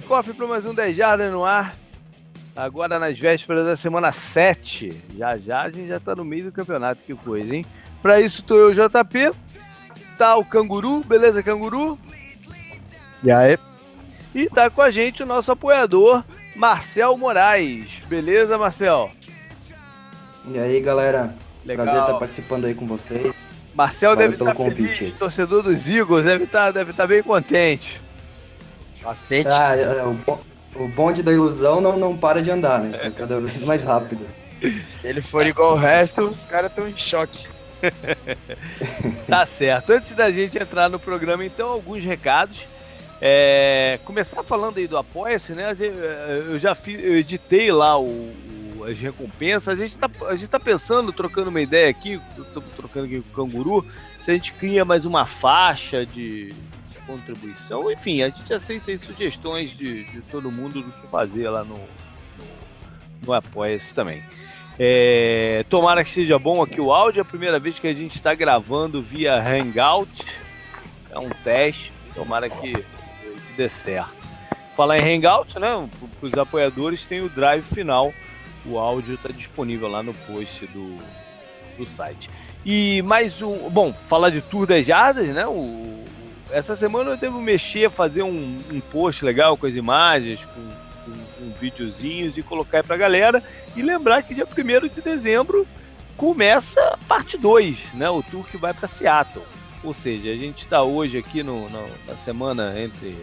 Tá cofre para mais um 10 Jardas no ar. Agora nas vésperas da semana 7. Já já a gente já tá no meio do campeonato, que coisa, hein? Para isso tô eu, JP. Tá o Canguru, beleza, Canguru? E aí? E tá com a gente o nosso apoiador, Marcel Moraes. Beleza, Marcel? E aí, galera? Legal. Prazer estar participando aí com vocês. Marcel Valeu deve estar tá feliz, aí. torcedor dos Eagles, deve estar tá, deve tá bem contente. Bastante. Ah, é, é, o, o bonde da ilusão não, não para de andar, né? Tá cada vez mais rápido. Se ele for igual o resto, os caras estão em choque. tá certo. Antes da gente entrar no programa, então, alguns recados. É, começar falando aí do Apoia-se, né? Eu já fiz, eu editei lá o, o, as recompensas. A gente, tá, a gente tá pensando, trocando uma ideia aqui, estamos trocando aqui com o Canguru, se a gente cria mais uma faixa de, contribuição. Enfim, a gente aceita sugestões de, de todo mundo do que fazer lá no, no, no Apoia-se também. É, tomara que seja bom aqui o áudio. É a primeira vez que a gente está gravando via Hangout. É um teste. Tomara que, que dê certo. Falar em Hangout, né? Para os apoiadores tem o drive final. O áudio está disponível lá no post do, do site. E mais um. Bom, falar de Tour das Jardas, né? O, essa semana eu devo mexer, fazer um, um post legal com as imagens, com, com, com videozinhos e colocar aí pra galera. E lembrar que dia 1 de dezembro começa a parte 2, né? O tour que vai para Seattle. Ou seja, a gente está hoje aqui no, no, na semana entre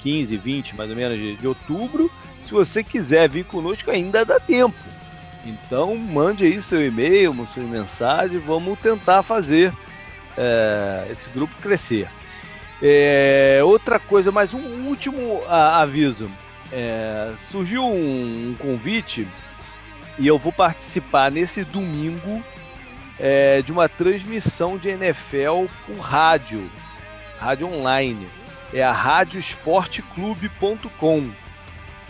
15 e 20, mais ou menos, de, de outubro. Se você quiser vir conosco, ainda dá tempo. Então, mande aí seu e-mail, sua mensagem, vamos tentar fazer é, esse grupo crescer. É, outra coisa, mais um último aviso. É, surgiu um, um, convite e eu vou participar nesse domingo é, de uma transmissão de NFL por rádio, rádio online. É a radioesporteclube.com.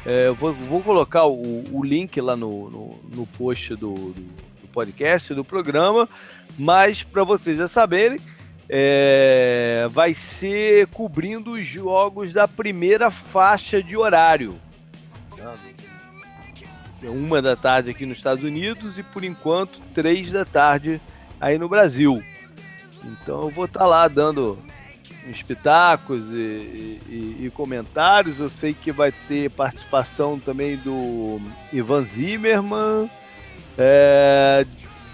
É, eu vou, vou, colocar o, o, link lá no, no, no post do, do, do podcast, do programa, mas para vocês já saberem, é, vai ser cobrindo os jogos da primeira faixa de horário. É uma da tarde aqui nos Estados Unidos e por enquanto três da tarde aí no Brasil. Então eu vou estar tá lá dando espetáculos e, e, e, comentários. Eu sei que vai ter participação também do Ivan Zimmerman, é,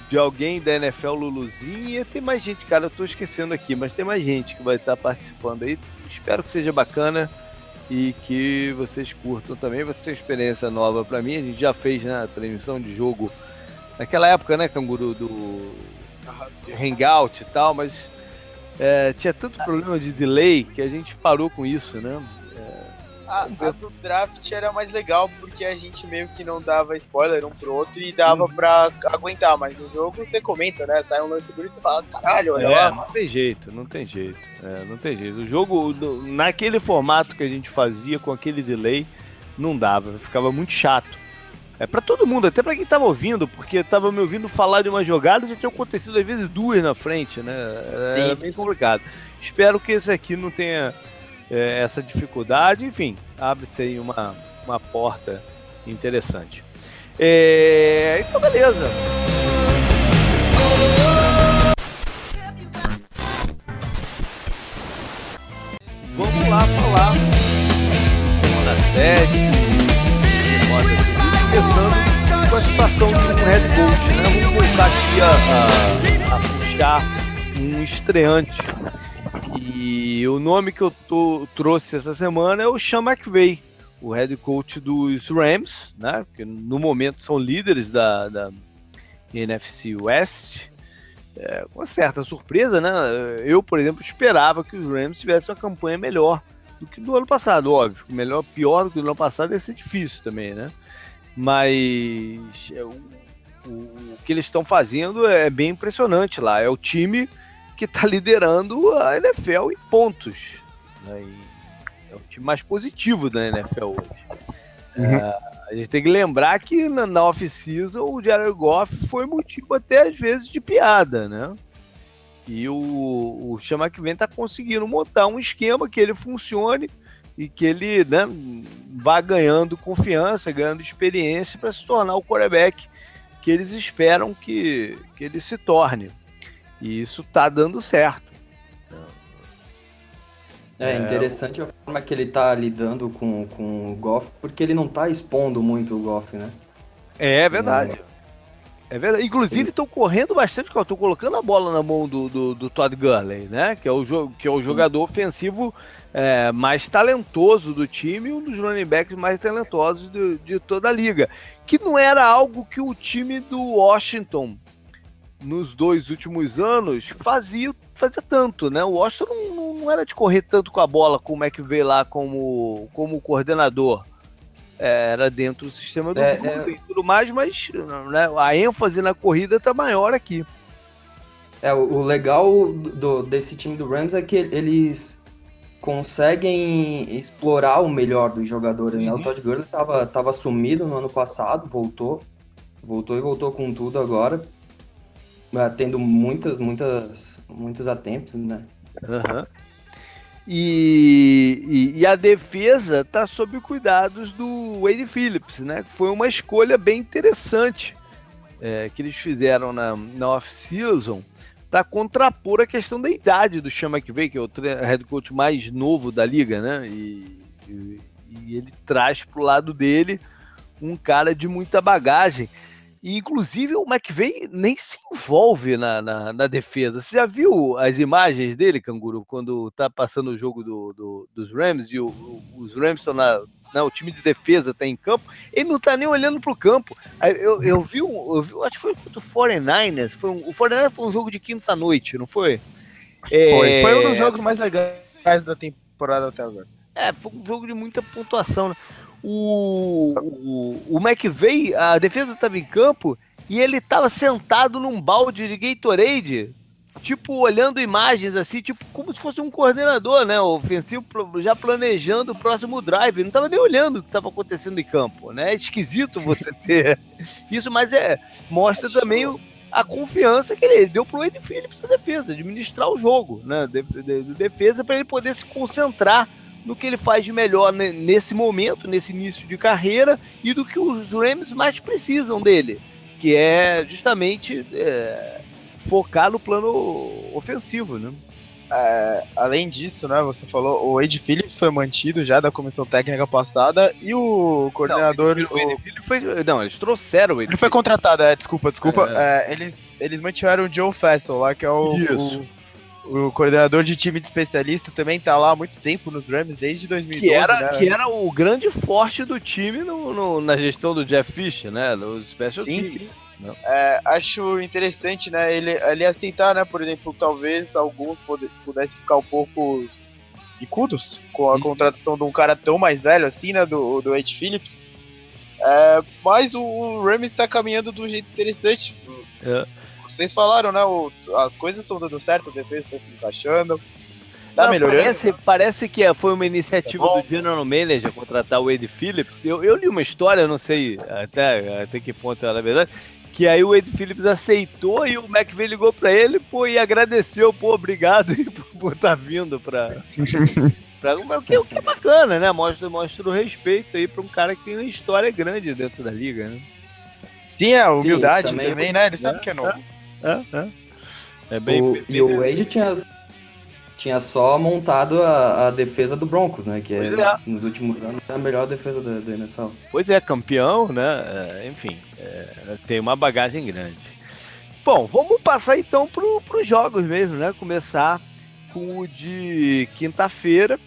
de alguém da NFL Luluzinha. Tem mais gente, cara, eu tô esquecendo aqui, mas tem mais gente que vai estar participando aí. Espero que seja bacana e que vocês curtam também. Vai ser uma experiência nova para mim. A gente já fez né, a transmissão de jogo naquela época, né, Canguru, do Hangout e tal, mas é, tinha tanto problema de delay que a gente parou com isso, né? A, a, do draft era mais legal porque a gente meio que não dava spoiler um pro outro e dava uhum. pra aguentar, mas no jogo você comenta, né? Sai um lance bonito e fala, caralho, olha é, lá. Não tem jeito, não tem jeito. É, não tem jeito. O jogo, naquele formato que a gente fazia com aquele delay, não dava, ficava muito chato. É para todo mundo, até para quem tava ouvindo, porque tava me ouvindo falar de uma jogada, já tinha acontecido às vezes duas na frente, né? Era Sim. bem complicado. Espero que esse aqui não tenha é, essa dificuldade, enfim, abre-se aí uma, uma porta interessante. É, então, beleza. Vamos lá falar semana 7, começando com a situação de um head coach, né? Vamos voltar aqui a, a, a buscar um estreante e o nome que eu tô, trouxe essa semana é o Sean McVay, o head coach dos Rams, né? Que no momento são líderes da, da NFC West. É, com certa surpresa, né? Eu, por exemplo, esperava que os Rams tivessem uma campanha melhor do que do ano passado, óbvio. Melhor, pior do que do ano passado ia ser difícil também, né? Mas é, o, o, o que eles estão fazendo é bem impressionante lá. É o time que está liderando a NFL em pontos. Né? É o time mais positivo da NFL hoje. Uhum. É, a gente tem que lembrar que na, na off-season o Jared Goff foi motivo até às vezes de piada, né? E o, o Chama que vem tá conseguindo montar um esquema que ele funcione, e que ele né, vá ganhando confiança, ganhando experiência para se tornar o quarterback que eles esperam que, que ele se torne. E isso está dando certo. É, é interessante a forma que ele está lidando com, com o Goff, porque ele não está expondo muito o Goff, né? É verdade. É verdade. Inclusive, estão correndo bastante, estão colocando a bola na mão do, do, do, Todd Gurley, né? Que é o, que é o jogador ofensivo é, mais talentoso do time, um dos running backs mais talentosos de, de toda a liga. Que não era algo que o time do Washington, nos dois últimos anos, fazia, fazia tanto, né? O Washington não, não era de correr tanto com a bola como é que veio lá como, como coordenador era dentro do sistema do é, é... e tudo mais, mas né, a ênfase na corrida tá maior aqui. É, o, o legal do, desse time do Rams é que eles conseguem explorar o melhor dos jogadores, uhum. né? O uhum. Todd Gurley tava, tava sumido no ano passado, voltou, voltou e voltou com tudo agora, é, tendo muitas, muitas, muitos attempts, né? Uhum. E, e, e, a defesa está sob cuidados do Wade Phillips, né? Foi uma escolha bem interessante é, que eles fizeram na, na off-season para contrapor a questão da idade do Sean McVay, que é o head coach mais novo da liga, né? E, e, e ele traz para o lado dele um cara de muita bagagem. E, inclusive, o McVeigh nem se envolve na, na, na, defesa. Você já viu as imagens dele, Canguru, quando tá passando o jogo do, do, dos Rams e o, o, os Rams estão na, na. O time de defesa tá em campo, ele não tá nem olhando pro campo. Eu, eu, vi, um, eu vi, acho que foi contra o 49ers. Foi um, o 49ers foi um jogo de quinta-noite, não foi? Foi, é... foi um dos jogos mais legais da temporada até agora. É, foi um jogo de muita pontuação. Né? O, o, o McVeigh, a defesa estava em campo e ele estava sentado num balde de Gatorade, tipo, olhando imagens assim, tipo, como se fosse um coordenador, né, ofensivo, já planejando o próximo drive. Não estava nem olhando o que estava acontecendo em campo, né? É esquisito você ter isso, mas é mostra também o, a confiança que ele deu pro Wade Phillips na defesa, administrar o jogo, né, de, de, de defesa para ele poder se concentrar no que ele faz de melhor nesse momento, nesse início de carreira, e do que os Rams mais precisam dele, que é justamente é, focar no plano ofensivo, né? É, além disso, né, você falou, o Ed Phillips foi mantido já da comissão técnica passada e o coordenador. Não, o, o... foi, não eles trouxeram o Ed Ele foi contratado, é, desculpa, desculpa. É. É, eles, eles mantiveram o Joe Fessel lá, que é o, o, o coordenador de time de especialista também tá lá há muito tempo nos Rams, desde 2012. Que era, né? que era o grande forte do time no, no, na gestão do Jeff Fisher, né? Nos special Sim. É, acho interessante, né, ele, ele aceitar, né, por exemplo, talvez alguns pudessem ficar um pouco bicudos com a contratação de um cara tão mais velho assim, né, do, do Ed Phillips. É, mas o, o Rams está caminhando de um jeito interessante. É vocês falaram, né? O, as coisas estão dando certo, a defesa está se encaixando. Tá Não, melhorando. Parece, parece que foi uma iniciativa é do General Manager contratar o Ed Phillips. Eu, eu li uma história, não sei até, até que ponto ela é verdade, que aí o Ed Phillips aceitou e o McVeigh ligou para ele pô, e agradeceu, pô, obrigado por estar tá vindo para o que, o que é bacana, né? Mostra, mostra o respeito aí para um cara que tem uma história grande dentro da liga, né? Sim, a humildade Sim, também, também, né? Ele sabe é, que é novo. É. É, é. é bem, o, bem, e o Wade tinha, tinha só montado a, a, defesa do Broncos, né? Que é, é. nos últimos anos é a melhor defesa da, da NFL. Pois é, campeão, né? Enfim, tem uma bagagem grande. Bom, vamos passar então para os jogos mesmo, né? Começar com o de quinta-feira.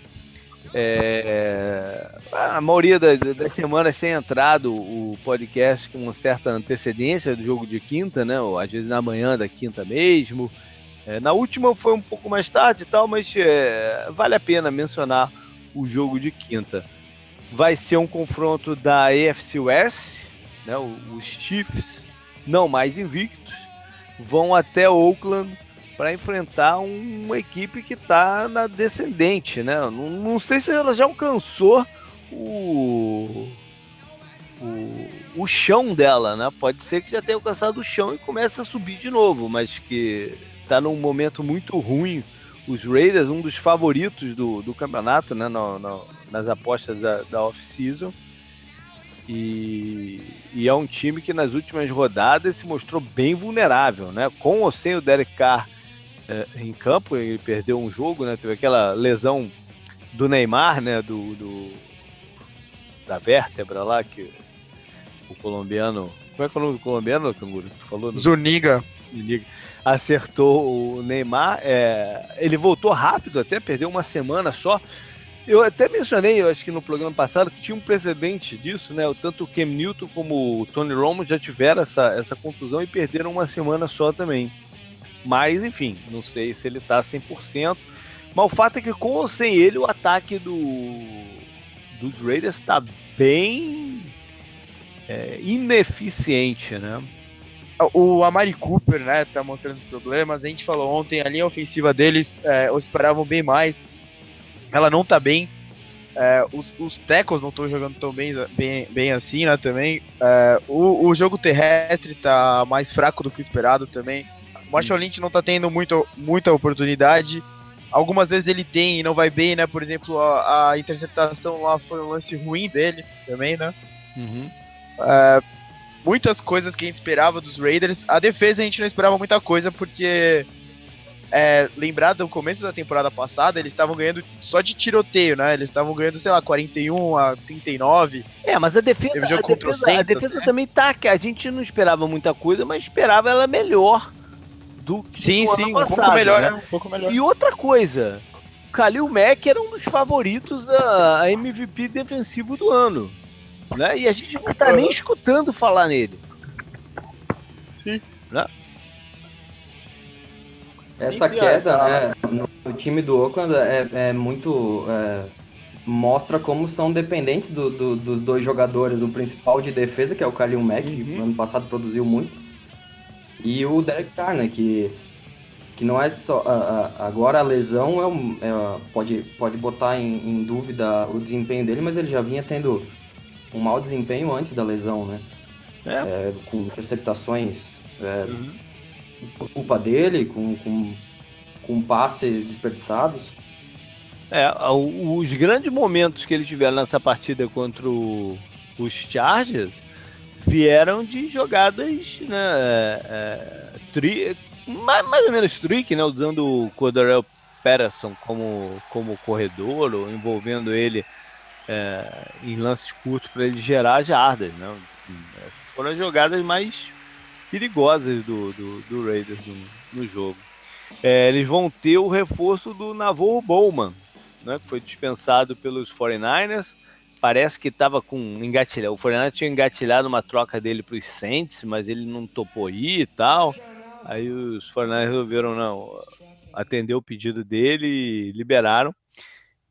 É, a maioria das, das, semanas tem entrado o podcast com certa antecedência do jogo de quinta, né? Ou às vezes na manhã da quinta mesmo. É, na última foi um pouco mais tarde e tal, mas é, vale a pena mencionar o jogo de quinta. Vai ser um confronto da AFC West, né? Os Chiefs, não mais invictos, vão até Oakland para enfrentar uma equipe que está na descendente, né? Não, não, sei se ela já alcançou o, o, o chão dela, né? Pode ser que já tenha alcançado o chão e comece a subir de novo, mas que está num momento muito ruim. Os Raiders, um dos favoritos do, do campeonato, né? No, no, nas apostas da, da off-season. E, e, é um time que nas últimas rodadas se mostrou bem vulnerável, né? Com ou sem o Derek Carr é, em campo, ele perdeu um jogo, né? Teve aquela lesão do Neymar, né? Do, do da vértebra lá que o colombiano, como é que é o nome do colombiano, Canguru? Tu falou? No... Zuniga. Zuniga. Acertou o Neymar. É, ele voltou rápido, até perdeu uma semana só. Eu até mencionei, eu acho que no programa passado, que tinha um precedente disso, né? Tanto o Cam Newton como o Tony Romo já tiveram essa, essa contusão e perderam uma semana só também. Mas, enfim, não sei se ele tá 100%. Mas o fato é que com ou sem ele, o ataque do, dos Raiders está bem é, ineficiente, né? O Amari Cooper, né, tá mostrando problemas. A gente falou ontem, a linha ofensiva deles, é, esperavam bem mais ela não tá bem. É, os, os não estão jogando tão bem, bem, bem assim, né, também. É, o, o jogo terrestre tá mais fraco do que esperado também. O Marshall Lynch não tá tendo muito, muita oportunidade. Algumas vezes ele tem e não vai bem, né? Por exemplo, a, a interceptação lá foi um lance ruim dele também, né? Uhum. É, muitas coisas que a gente esperava dos Raiders. A defesa a gente não esperava muita coisa porque é, lembrar do começo da temporada passada, eles estavam ganhando só de tiroteio, né? Eles estavam ganhando, sei lá, 41 a 39. É, mas a defesa, a defesa, a defesa né? também tá, que a gente não esperava muita coisa, mas esperava ela melhor do que sim, do sim, ano passado, um pouco melhor, né? né? Um pouco melhor. E outra coisa, o Khalil Mack era um dos favoritos da MVP defensivo do ano. Né? E a gente não tá nem escutando falar nele. Sim. Né? Essa queda, né, no, no, time do Oakland é, é muito. É, mostra como são dependentes do, do, dos dois jogadores, o principal de defesa, que é o Kalil Mack, uhum. que ano passado produziu muito, e o Derek Carr, né, que, que não é só. A, a, agora a lesão é, um, é, pode, pode botar em, em, dúvida o desempenho dele, mas ele já vinha tendo um mau desempenho antes da lesão, né? É. é com interceptações. É, uhum por culpa dele, com, com, com passes desperdiçados. É, os grandes momentos que ele tiveram nessa partida contra o, os Chargers vieram de jogadas né, é, é tri, mais, mais, ou menos trick, né, usando o Cordarel Patterson como, como corredor, ou envolvendo ele é, em lances curtos para ele gerar jardas. Né? Foram as jogadas mais perigosas do, do, do Raiders no, no jogo. É, eles vão ter o reforço do Navarro Bowman, né, que foi dispensado pelos 49ers. Parece que estava com engatilhado. O 49ers tinha engatilhado uma troca dele para os Saints, mas ele não topou ir e tal. Aí os 49ers resolveram não atender o pedido dele e liberaram.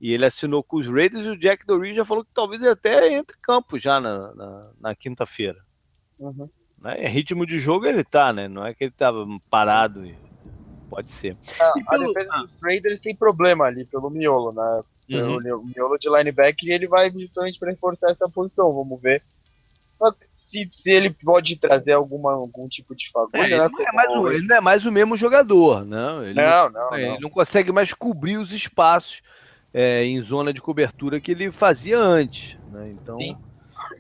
E ele assinou com os Raiders e o Jack Dory já falou que talvez ele até entre campo já na, na, na quinta-feira. Uhum. Né? Ritmo de jogo ele tá, né? Não é que ele tava parado. Pode ser. Ah, a, pelo... a defesa dos Raiders tem problema ali pelo miolo, né? Uhum. O miolo de linebacker ele vai justamente para reforçar essa posição. Vamos ver se, se ele pode trazer alguma, algum tipo de fagulha. É, ele, né, não é mais o, ele não é mais o mesmo jogador, não. Ele não, não, não, ele não. consegue mais cobrir os espaços é, em zona de cobertura que ele fazia antes. Né? Então, Sim.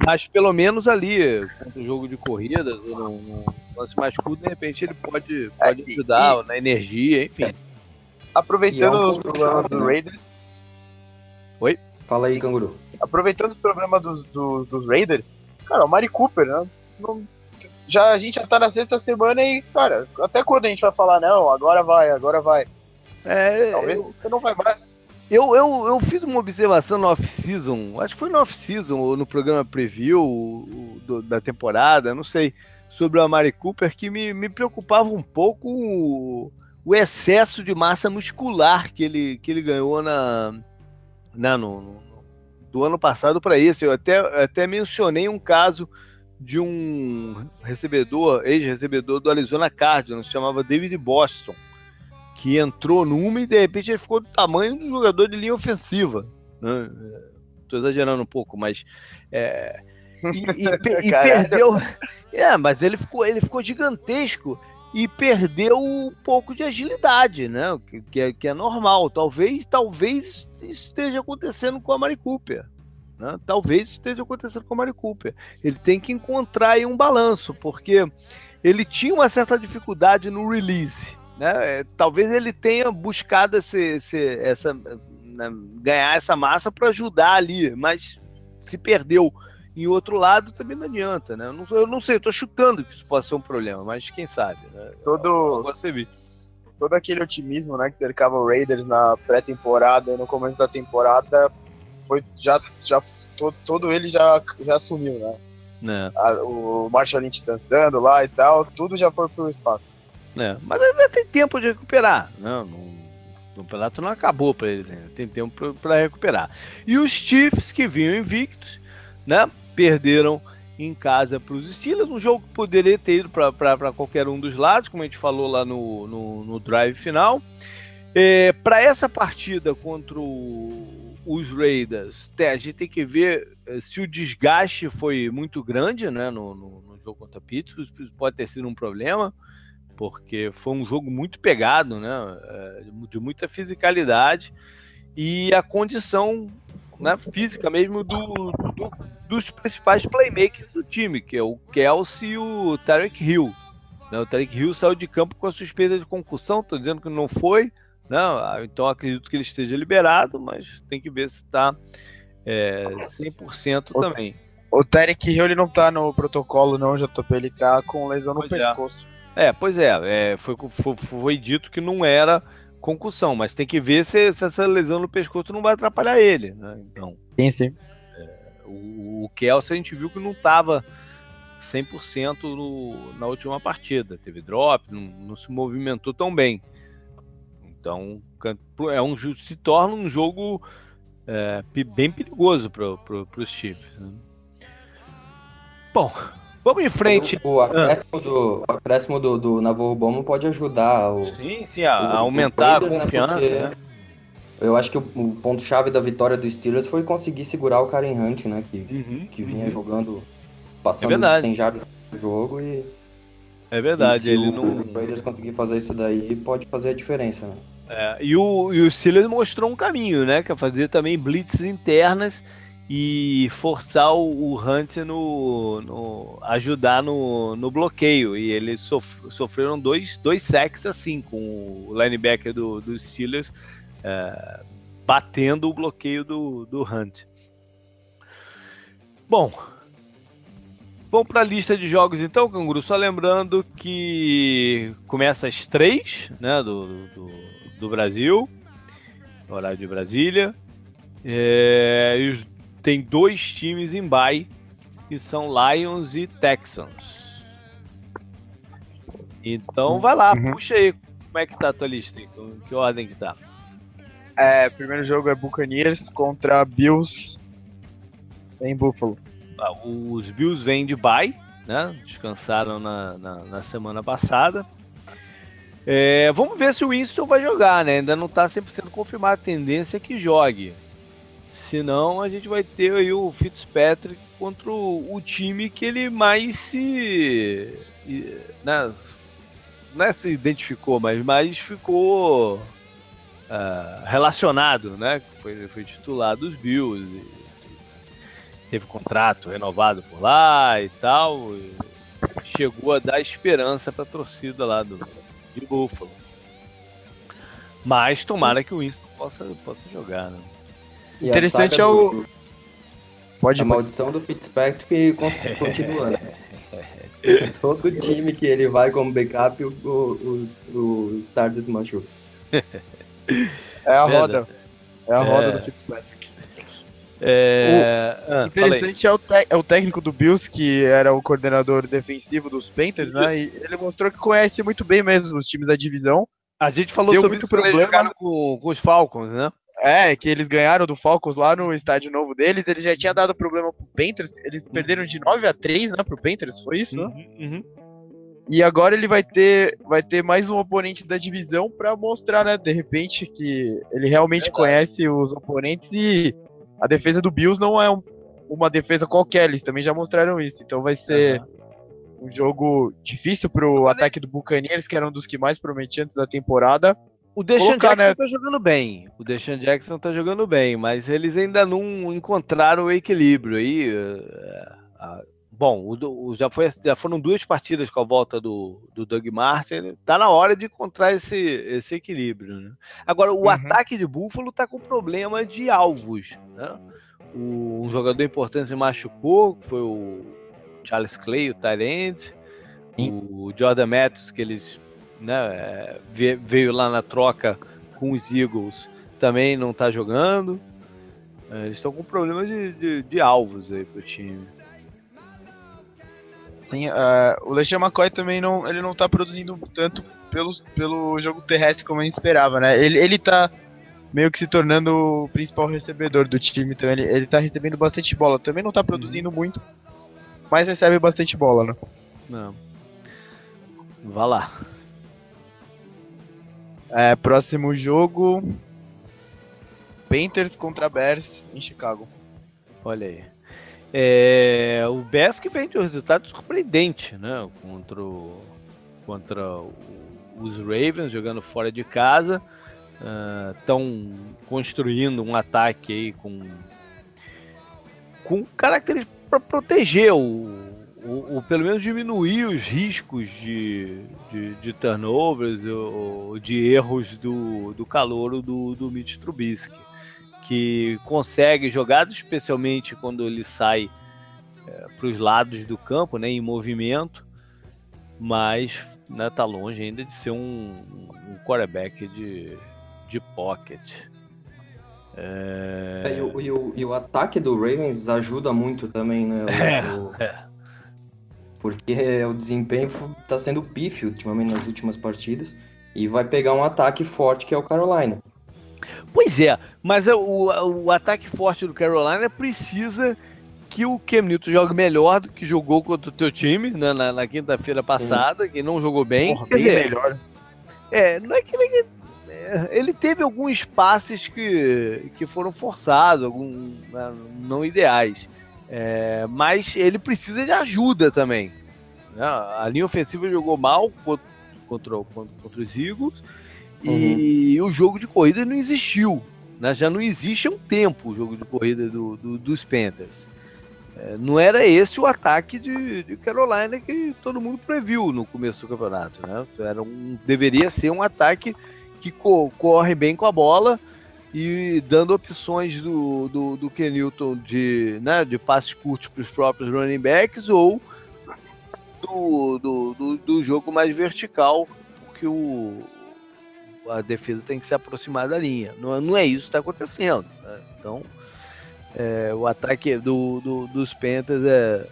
Mas pelo menos ali, contra o jogo de corridas, ou no, lance mais curto, de repente ele pode, pode é, ajudar e, na energia, enfim. É. Aproveitando é um os problemas do né? Raiders. Oi? Fala aí, Canguru. Aproveitando os problemas dos, dos, dos Raiders, cara, o Mari Cooper, né? Não, já, a gente já tá na sexta semana e, cara, até quando a gente vai falar, não, agora vai, agora vai. É, Talvez eu... você não vai mais. Eu, eu, eu fiz uma observação no off-season, acho que foi no off-season ou no programa preview do, da temporada, não sei, sobre o Amari Cooper, que me, me preocupava um pouco o, o, excesso de massa muscular que ele, que ele ganhou na, na no, no, do ano passado para esse. Eu até, até mencionei um caso de um recebedor, ex-recebedor do Arizona Cardinals, se chamava David Boston que entrou numa e de repente ele ficou do tamanho do jogador de linha ofensiva. Né? Tô exagerando um pouco, mas. É, e, e, e perdeu. É, mas ele ficou, ele ficou gigantesco. e perdeu um pouco de agilidade, né? Que, que, é, que é normal. Talvez, talvez esteja acontecendo com a Mari Cooper. Né? Talvez esteja acontecendo com a Mari Cooper. Ele tem que encontrar aí um balanço, porque ele tinha uma certa dificuldade no release. Né? É, talvez ele tenha buscado esse, esse, essa, né, ganhar essa massa para ajudar ali, mas se perdeu em outro lado também não adianta, né? Eu não, eu não sei, eu tô chutando que isso possa ser um problema, mas quem sabe, né? Todo, todo aquele otimismo né, que cercava o Raiders na pré-temporada e no começo da temporada foi já, já todo, todo ele já, já sumiu, né? É. A, o Marshall Lynch dançando lá e tal, tudo já foi pro espaço. É, mas ainda tem tempo de recuperar, né? Não, o campeonato não acabou para ele, né? tem tempo para recuperar. E os Chiefs que vinham invictos, né? Perderam em casa para os Steelers, um jogo que poderia ter ido para qualquer um dos lados, como a gente falou lá no, no, no drive final. É, para essa partida contra o, os Raiders, a gente tem que ver é, se o desgaste foi muito grande né, no, no, no jogo contra Pittsburgh, pode ter sido um problema porque foi um jogo muito pegado, né, é, de muita fisicalidade e a condição né, física mesmo do, do, dos principais playmakers do time, que é o Kelsey e o Tarek Hill. Né, o Tarek Hill saiu de campo com a suspeita de concussão, estou dizendo que não foi, né, então acredito que ele esteja liberado, mas tem que ver se está é, 100% o, também. O Tarek Hill ele não está no protocolo não, JP, ele está com lesão no pois é. pescoço. É. É, pois é, é foi, foi, foi, dito que não era concussão, mas tem que ver se, se, essa lesão no pescoço não vai atrapalhar ele, né? Então. Sim, sim. O, o Kelsey a gente viu que não estava 100% no, na última partida. Teve drop, não, não, se movimentou tão bem. Então, é um, se torna um jogo é, bem perigoso para pro, os Chiefs. Né? Bom, Vamos em frente. O, o acréscimo, ah. do, o acréscimo do, do Navarro Bomo pode ajudar o, sim, sim, a, o, aumentar Raiders, a né, confiança. Né, eu acho que o, o ponto-chave da vitória do Steelers foi conseguir segurar o Karen Hunt, né? Que, uhum, que vinha uhum. jogando, passando é sem jardas no jogo e. É verdade, e se ele o, não. O Raiders conseguir fazer isso daí, pode fazer a diferença, né? É, e, o, e o Steelers mostrou um caminho, né? Que é fazer também blitz internas e forçar o, o Hunt no, no, ajudar no, no bloqueio. E eles sof, sofreram dois, dois sacks assim, com o linebacker do, do Steelers é, batendo o bloqueio do, do Hunt. Bom, vamos para a lista de jogos então, Canguru. Só lembrando que começa às três né, do, do, do Brasil, horário de Brasília. É, tem dois times em bye, que são Lions e Texans. Então vai lá, uhum. puxa aí. Como é que tá a tua lista? Que ordem que tá? É, primeiro jogo é Buccaneers contra Bills em Buffalo. Ah, os Bills vêm de bye, né? Descansaram na, na, na semana passada. É, vamos ver se o Winston vai jogar, né? Ainda não está 100% confirmado a tendência é que jogue. Senão a gente vai ter aí o Fitzpatrick contra o, o time que ele mais se. Né, não é se identificou, mas mais ficou uh, relacionado, né? Foi, foi titular dos Bills. teve contrato renovado por lá e tal. E chegou a dar esperança para a torcida lá do, de Buffalo. Mas tomara que o Winston possa, possa jogar, né? E Interessante é o. Pode a maldição do Fitzpatrick continua, né? Todo time que ele vai como backup, o, o, o Star desmanchou. É a roda. É a roda é. do Fitzpatrick. É... O ah, interessante é o, é o, técnico do Bills, que era o coordenador defensivo dos Panthers, né? E ele mostrou que conhece muito bem mesmo os times da divisão. A gente falou Deu sobre muito isso problema com, com os Falcons, né? É, que eles ganharam do Falcons lá no estádio novo deles. Ele já tinha dado problema pro Panthers. Eles perderam de 9 a 3, né, pro Panthers, foi isso? Uhum, uhum. E agora ele vai ter, vai ter mais um oponente da divisão para mostrar, né, de repente, que ele realmente Verdade. conhece os oponentes e a defesa do Bills não é um, uma defesa qualquer, eles também já mostraram isso. Então vai ser um jogo difícil pro ataque do Buccaneers, que era um dos que mais prometiam antes da temporada. O Deshaun Jackson né? tá jogando bem. O Deshaun Jackson tá jogando bem, mas eles ainda não encontraram o equilíbrio aí. Uh, bom, o, o, já, foi, já foram duas partidas com a volta do, do Doug Martin. Tá na hora de encontrar esse, esse equilíbrio. Né? Agora, o uhum. ataque de Buffalo tá com problema de alvos. Né? O, um jogador importante se machucou, que foi o Charles Clay, o Tyrant. O Jordan Matthews, que eles né, veio lá na troca com os Eagles, também não está jogando. É, eles estão com problema de, de, de, alvos aí pro time. Sim, uh, o LeSean McCoy também não, ele não tá produzindo tanto pelo, pelo jogo terrestre como a gente esperava, né? Ele, ele tá meio que se tornando o principal recebedor do time, então ele, ele tá recebendo bastante bola. Também não tá produzindo muito, mas recebe bastante bola, né? Não. Vá lá. É, próximo jogo. Panthers contra Bears em Chicago. Olha aí. É, o que vem de um resultado surpreendente, né? Contra, o, contra o, os Ravens, jogando fora de casa. Estão uh, construindo um ataque aí com, com características para proteger o, ou, ou, pelo menos diminuir os riscos de, de, de turnovers ou de erros do, do calouro do, do Mitch Trubisky, que consegue jogadas, especialmente quando ele sai é, para os lados do campo, né, em movimento, mas né, tá longe ainda de ser um, um quarterback de, de pocket. É... É, e, o, e, o, e, o, ataque do Ravens ajuda muito também, né? O, é, é porque o desempenho está sendo pífio ultimamente nas últimas partidas e vai pegar um ataque forte que é o Carolina. Pois é, mas o, o ataque forte do Carolina precisa que o Cam Newton jogue melhor do que jogou contra o teu time né, na, na quinta-feira passada, Sim. que não jogou bem. Porra, bem dizer, melhor. É, não é que ele, é, ele teve alguns passes que, que foram forçados, alguns né, não ideais. É, mas ele precisa de ajuda também. Né? A linha ofensiva jogou mal contra, contra, contra os Eagles uhum. e o jogo de corrida não existiu. Né? Já não existe há um tempo o jogo de corrida do, do, dos Panthers. É, não era esse o ataque de, de, Carolina que todo mundo previu no começo do campeonato. Né? Era um, deveria ser um ataque que co corre bem com a bola e dando opções do, do, do Kenilton de, né, de passes curtos para os próprios running backs ou do, do, do, do, jogo mais vertical, porque o, a defesa tem que se aproximar da linha. Não, não é isso que está acontecendo. Né? Então, é, o ataque do, do, dos Panthers é,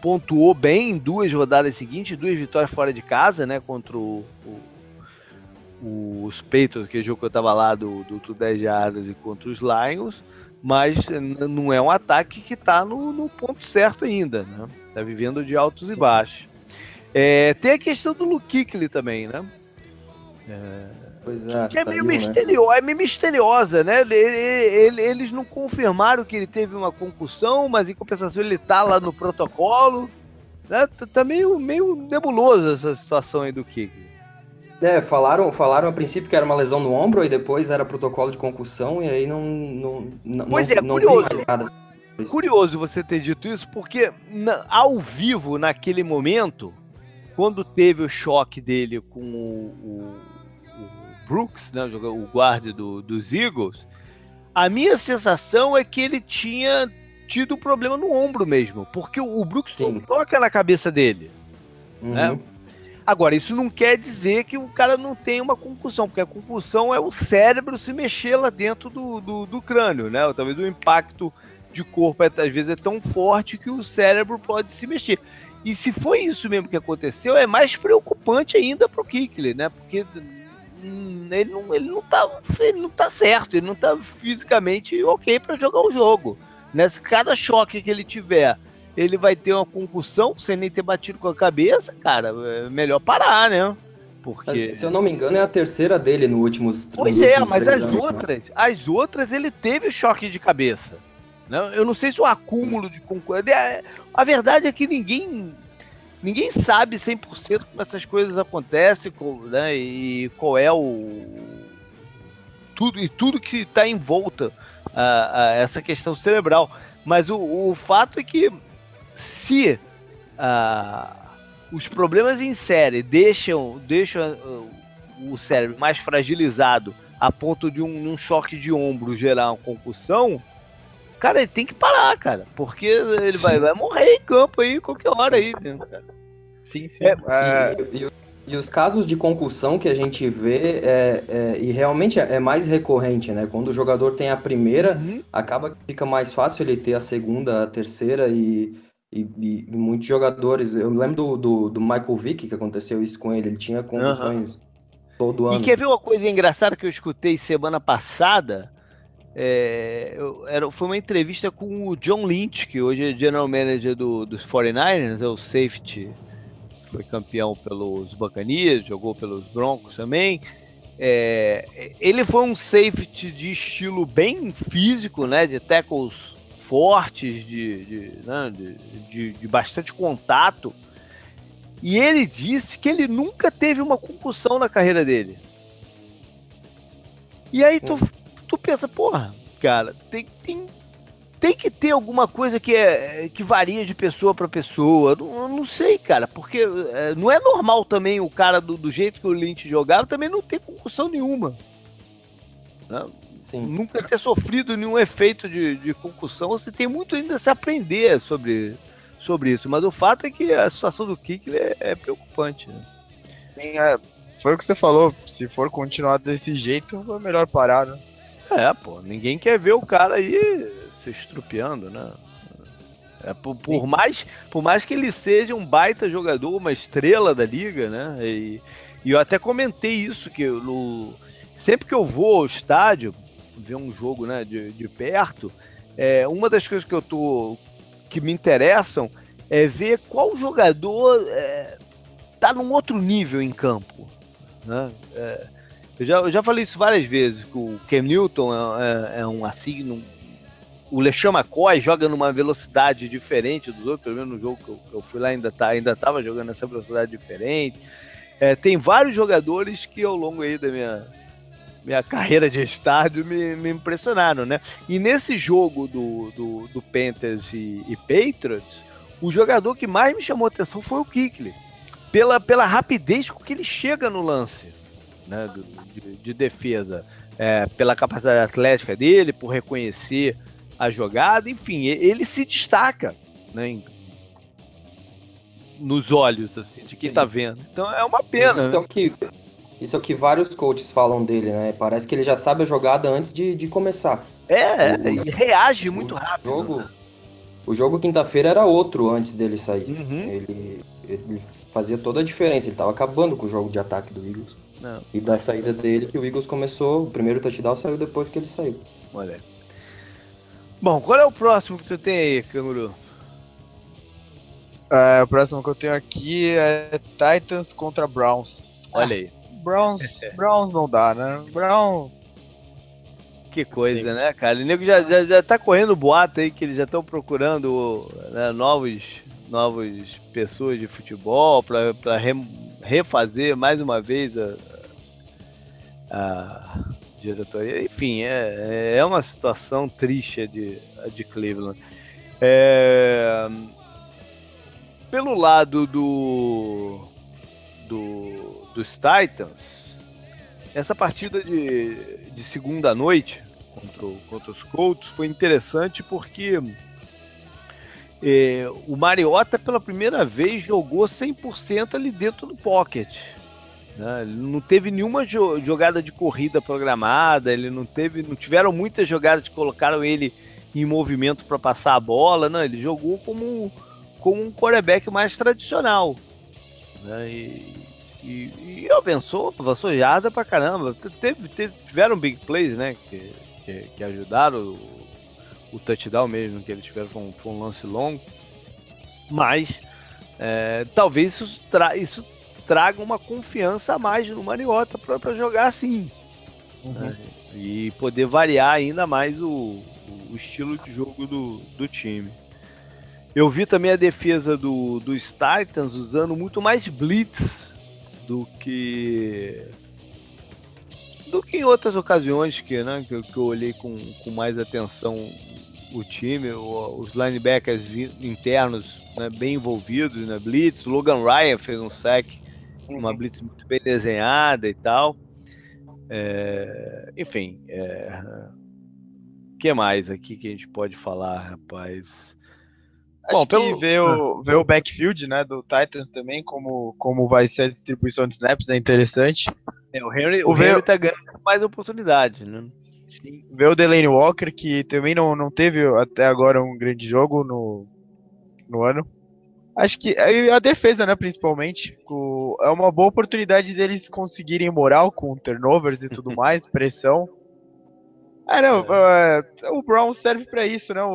pontuou bem em duas rodadas seguintes, duas vitórias fora de casa, né, contra o, o os Patriots, que jogo que eu tava lá do, do, do 10 jardas e contra os Lions, mas não é um ataque que está no, no, ponto certo ainda, né? Tá vivendo de altos e baixos. É, tem a questão do Kuechly também, né? É, pois é, que é, tá meio né? misterio, né? é meio misteriosa, né? Ele, ele, eles não confirmaram que ele teve uma concussão, mas em compensação ele tá lá no protocolo. Né? Tá, tá meio, meio nebuloso essa situação aí do Kuechly. É, falaram, falaram a princípio que era uma lesão no ombro e depois era protocolo de concussão e aí não não não, pois é, não curioso. mais nada. Curioso você ter dito isso, porque na, ao vivo, naquele momento, quando teve o choque dele com o, o Brooks, né, o guarda do, dos Eagles, a minha sensação é que ele tinha tido um problema no ombro mesmo, porque o, o Brooks Sim. toca na cabeça dele. Né? Uhum. Né? Agora, isso não quer dizer que o cara não tem uma concussão, porque a concussão é o cérebro se mexer lá dentro do, do, do crânio, né? Talvez o impacto de corpo é, às vezes é tão forte que o cérebro pode se mexer. E se foi isso mesmo que aconteceu, é mais preocupante ainda pro Kikli, né? Porque ele não, ele não tá, ele não tá certo, ele não tá fisicamente ok para jogar o jogo. Né? Se cada choque que ele tiver ele vai ter uma concussão sem nem ter batido com a cabeça, cara, é melhor parar, né? Porque... Se eu não me engano, é a terceira dele no últimos Pois é, mas as anos, né? outras, né? as outras ele teve choque de cabeça. Né? Eu não sei se o acúmulo de concussão. A verdade é que ninguém. Ninguém sabe 100% como essas coisas acontecem, né? E qual é o tudo e tudo que está em volta a, a, essa questão cerebral. Mas o, o fato é que se a, os problemas em série deixam, deixam o cérebro mais fragilizado a ponto de um, um choque de ombro gerar uma concussão, cara, ele tem que parar, cara. Porque ele vai, vai morrer em campo aí qualquer hora aí, né, cara. Sim, sim. É, é... E, e, e, os casos de concussão que a gente vê, é, é e realmente é, mais recorrente, né? Quando o jogador tem a primeira, uhum. acaba que fica mais fácil ele ter a segunda, a terceira e, e, e muitos jogadores. Eu lembro do, do, do, Michael Vick que aconteceu isso com ele, ele tinha concussões. Uhum. Todo ano. E quer ver uma coisa engraçada que eu escutei semana passada? É, eu, era, foi uma entrevista com o John Lynch, que hoje é general manager do, dos 49ers, é o safety, foi campeão pelos Buccaneers, jogou pelos Broncos também. É, ele foi um safety de estilo bem físico, né, de tackles fortes, de, de, né, de, de, bastante contato. E ele disse que ele nunca teve uma concussão na carreira dele. E aí tu, tu pensa, porra, cara, tem, tem, tem que ter alguma coisa que, é, que varia de pessoa para pessoa. Não, não sei, cara, porque é, não é normal também o cara do, do, jeito que o Lynch jogava também não ter concussão nenhuma. Né? Nunca ter sofrido nenhum efeito de, de concussão. Você tem muito ainda a se aprender sobre, sobre isso. Mas o fato é que a situação do Kikler é, é preocupante. Né? Sim, é, foi o que você falou. Se for continuar desse jeito, é melhor parar, né? É, pô, ninguém quer ver o cara aí se estrupiando, né? É, por, por, mais, por mais que ele seja um baita jogador, uma estrela da liga, né? E, e eu até comentei isso, que no, sempre que eu vou ao estádio, ver um jogo né, de, de perto, é, uma das coisas que eu tô. que me interessam é ver qual jogador é, tá num outro nível em campo. Né? É, eu, já, eu já falei isso várias vezes, que o Cam Newton é, é, é um assim. Um, o LeCham McCoy joga numa velocidade diferente dos outros, pelo menos no jogo que eu, que eu fui lá ainda tá, ainda estava jogando nessa velocidade diferente. É, tem vários jogadores que ao longo aí da minha, minha carreira de estádio me, me impressionaram, né? E nesse jogo do, do, do Panthers e, e, Patriots, o jogador que mais me chamou atenção foi o Kikli, pela, pela rapidez com que ele chega no lance né, de, de defesa, é, pela capacidade atlética dele, por reconhecer a jogada, enfim, ele se destaca, né, nos olhos assim, de quem está vendo. Então é uma pena. Isso né? é o que isso é o que vários coaches falam dele, né? Parece que ele já sabe a jogada antes de, de começar. É, o, ele reage muito rápido. Jogo, né? O jogo quinta-feira era outro antes dele sair. Uhum. Ele, ele, fazia toda a diferença. Ele estava acabando com o jogo de ataque do Eagles. Não. E da saída dele que o Eagles começou, o primeiro touchdown saiu depois que ele saiu. Olha. Bom, qual é o próximo que você tem aí, Canguru? É, o próximo que eu tenho aqui é Titans contra Browns. Olha aí. Browns, Browns não dá, né? Browns. Que coisa, Sim. né, cara? O nego já, já, já tá correndo boato aí que eles já estão procurando né, novos, novos pessoas de futebol para re, refazer mais uma vez a, a diretoria. Enfim, é, é uma situação triste de, de Cleveland. É, pelo lado do, do dos Titans, essa partida de, de segunda noite contra, contra os Colts foi interessante porque é, o Mariota pela primeira vez jogou 100% ali dentro do pocket. Né? Ele não teve nenhuma jo jogada de corrida programada, ele não teve, não tiveram muitas jogadas que colocaram ele em movimento para passar a bola, não, ele jogou como, como um quarterback mais tradicional. Né? E, e, e avançou, avançou jarda pra caramba. Teve, teve, tiveram big plays, né? Que, que, que ajudaram o, o, touchdown mesmo que eles tiveram, um, foi um lance longo. Mas é, talvez isso, tra isso traga uma confiança a mais no Mariota para jogar assim. Uhum. Né? E poder variar ainda mais o, o estilo de jogo do, do time. Eu vi também a defesa do, dos Titans usando muito mais blitz do que do que em outras ocasiões que, né, que, que eu olhei com, com mais atenção o time, o, os linebackers internos né, bem envolvidos na né, blitz. Logan Ryan fez um sack. Uma blitz muito bem desenhada e tal. É, enfim, é, que mais aqui que a gente pode falar, rapaz? Acho Bom, pelo... que ver o, ver o backfield né, do Titans também, como, como vai ser a distribuição de snaps, é interessante. É, o Henry, o, o Henry tá ganhando mais oportunidade, né? Sim. Ver o Delaney Walker, que também não, não teve até agora um grande jogo no, no ano. Acho que a defesa, né, principalmente, o, é uma boa oportunidade deles conseguirem moral com turnovers e tudo mais, pressão. É, não, é. Uh, o Brown serve para isso, né? O,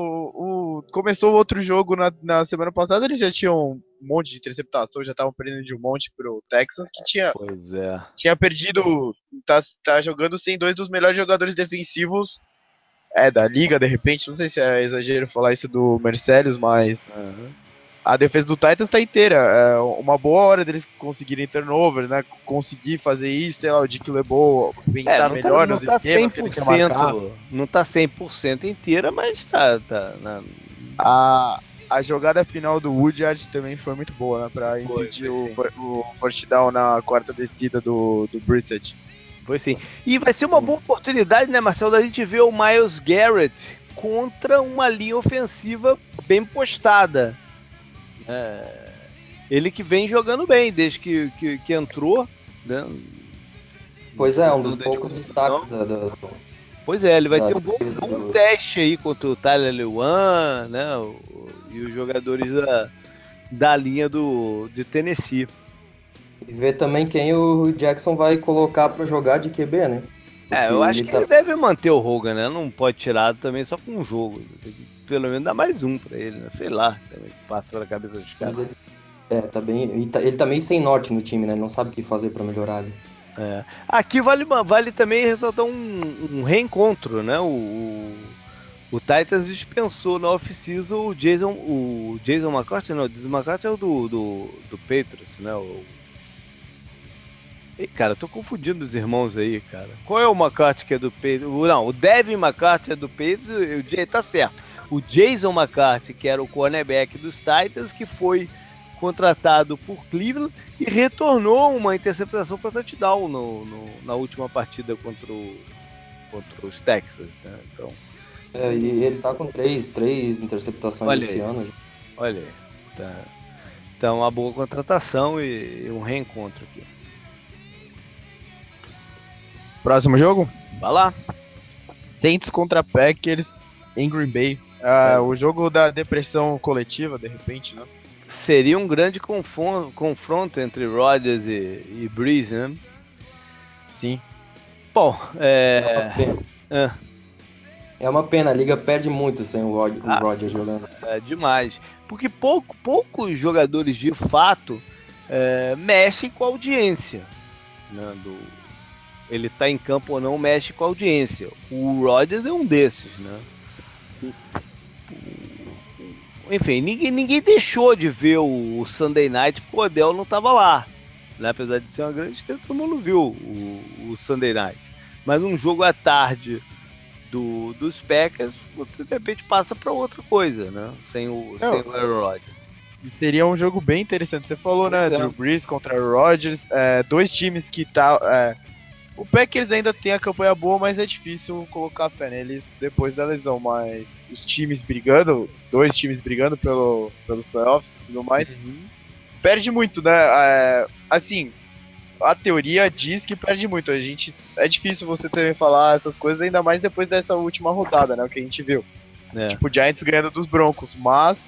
o, começou o outro jogo na, na semana passada, eles já tinham um monte de interceptação, já estavam perdendo de um monte pro Texans, que tinha, é. tinha perdido, tá, tá jogando sem dois dos melhores jogadores defensivos é, da liga, de repente, não sei se é exagero falar isso do Mercedes, mas uhum a defesa do Titans tá inteira. É uma boa hora deles conseguirem turnover, né? Conseguir fazer isso, sei lá, o Dick LeBeau pensar é, melhor tá, nos tá esquemas 100%, que ele quer marcar. Não tá 100% inteira, mas tá... tá na... a, a jogada final do Woodyard também foi muito boa, né? Pra impedir o, o first down na quarta descida do, do Brissett. Foi sim. E vai ser uma boa oportunidade, né, Marcelo, da gente ver o Miles Garrett contra uma linha ofensiva bem postada. É, ele que vem jogando bem desde que, que, que entrou, né? Pois é, um dos poucos destaques da, da, Pois é, ele vai ter um bom, bom teste aí contra o Tyler Lewan, né? O, e os jogadores da, da linha do, de Tennessee. E ver também quem o Jackson vai colocar para jogar de QB, né? Porque é, eu acho que tá... ele deve manter o Hogan, né? Não pode tirar também só com um jogo pelo menos dá mais um pra ele, né? Sei lá, também passa pela cabeça dos caras. Ele, é, tá bem. Ele tá, ele tá, meio sem norte no time, né? Ele não sabe o que fazer pra melhorar. É. Aqui vale, vale também ressaltar um, um reencontro, né? O, o, Titans dispensou na off-season o Jason. O Jason McCarthy, não, o Jason McCarthy é o do, do, do Patriots, né? O, Ei, cara, tô confundindo os irmãos aí, cara. Qual é o McCarthy que é do Patriots? Não, o Devin McCarthy é do Patriots e o tá certo o Jason McCarthy, que era o cornerback dos Titans, que foi contratado por Cleveland e retornou uma interceptação para touchdown no, no, na última partida contra, o, contra os Texas. Né? Então, é, e ele tá com três, três interceptações esse aí, ano. Olha aí. Tá. Então, uma boa contratação e, e um reencontro aqui. Próximo jogo? Vai lá. Saints contra Packers em Green Bay. Ah, é. o jogo da depressão coletiva, de repente, né? Seria um grande confronto entre Rodgers e, e Breeze, né? Sim. Bom, é. É uma pena. É. é uma pena, a liga perde muito sem o, Rod ah, Rodgers jogando. É demais. Porque pouco, poucos jogadores de fato é, mexem com a audiência. Né, do, ele tá em campo ou não, mexe com a audiência. O Rodgers é um desses, né? Sim enfim, ninguém, ninguém deixou de ver o, o Sunday Night porque o Odell não estava lá. Né? Apesar de ser uma grande estrela, todo mundo viu o, o Sunday Night. Mas um jogo à tarde do, dos Packers, você de repente passa para outra coisa, né? Sem o, sem o Aaron Rodgers. Seria um jogo bem interessante. Você falou, né? É. Drew Brees contra o Rodgers. É, dois times que tá. É, o Packers ainda tem a campanha boa, mas é difícil colocar fé neles depois da lesão. Mas os times brigando, dois times brigando pelo, pelos playoffs e tudo mais, uhum. perde muito, né? É, assim, a teoria diz que perde muito. A gente é difícil você também falar essas coisas, ainda mais depois dessa última rodada, né? O que a gente viu. É. Tipo, o Giants ganhando dos Broncos, mas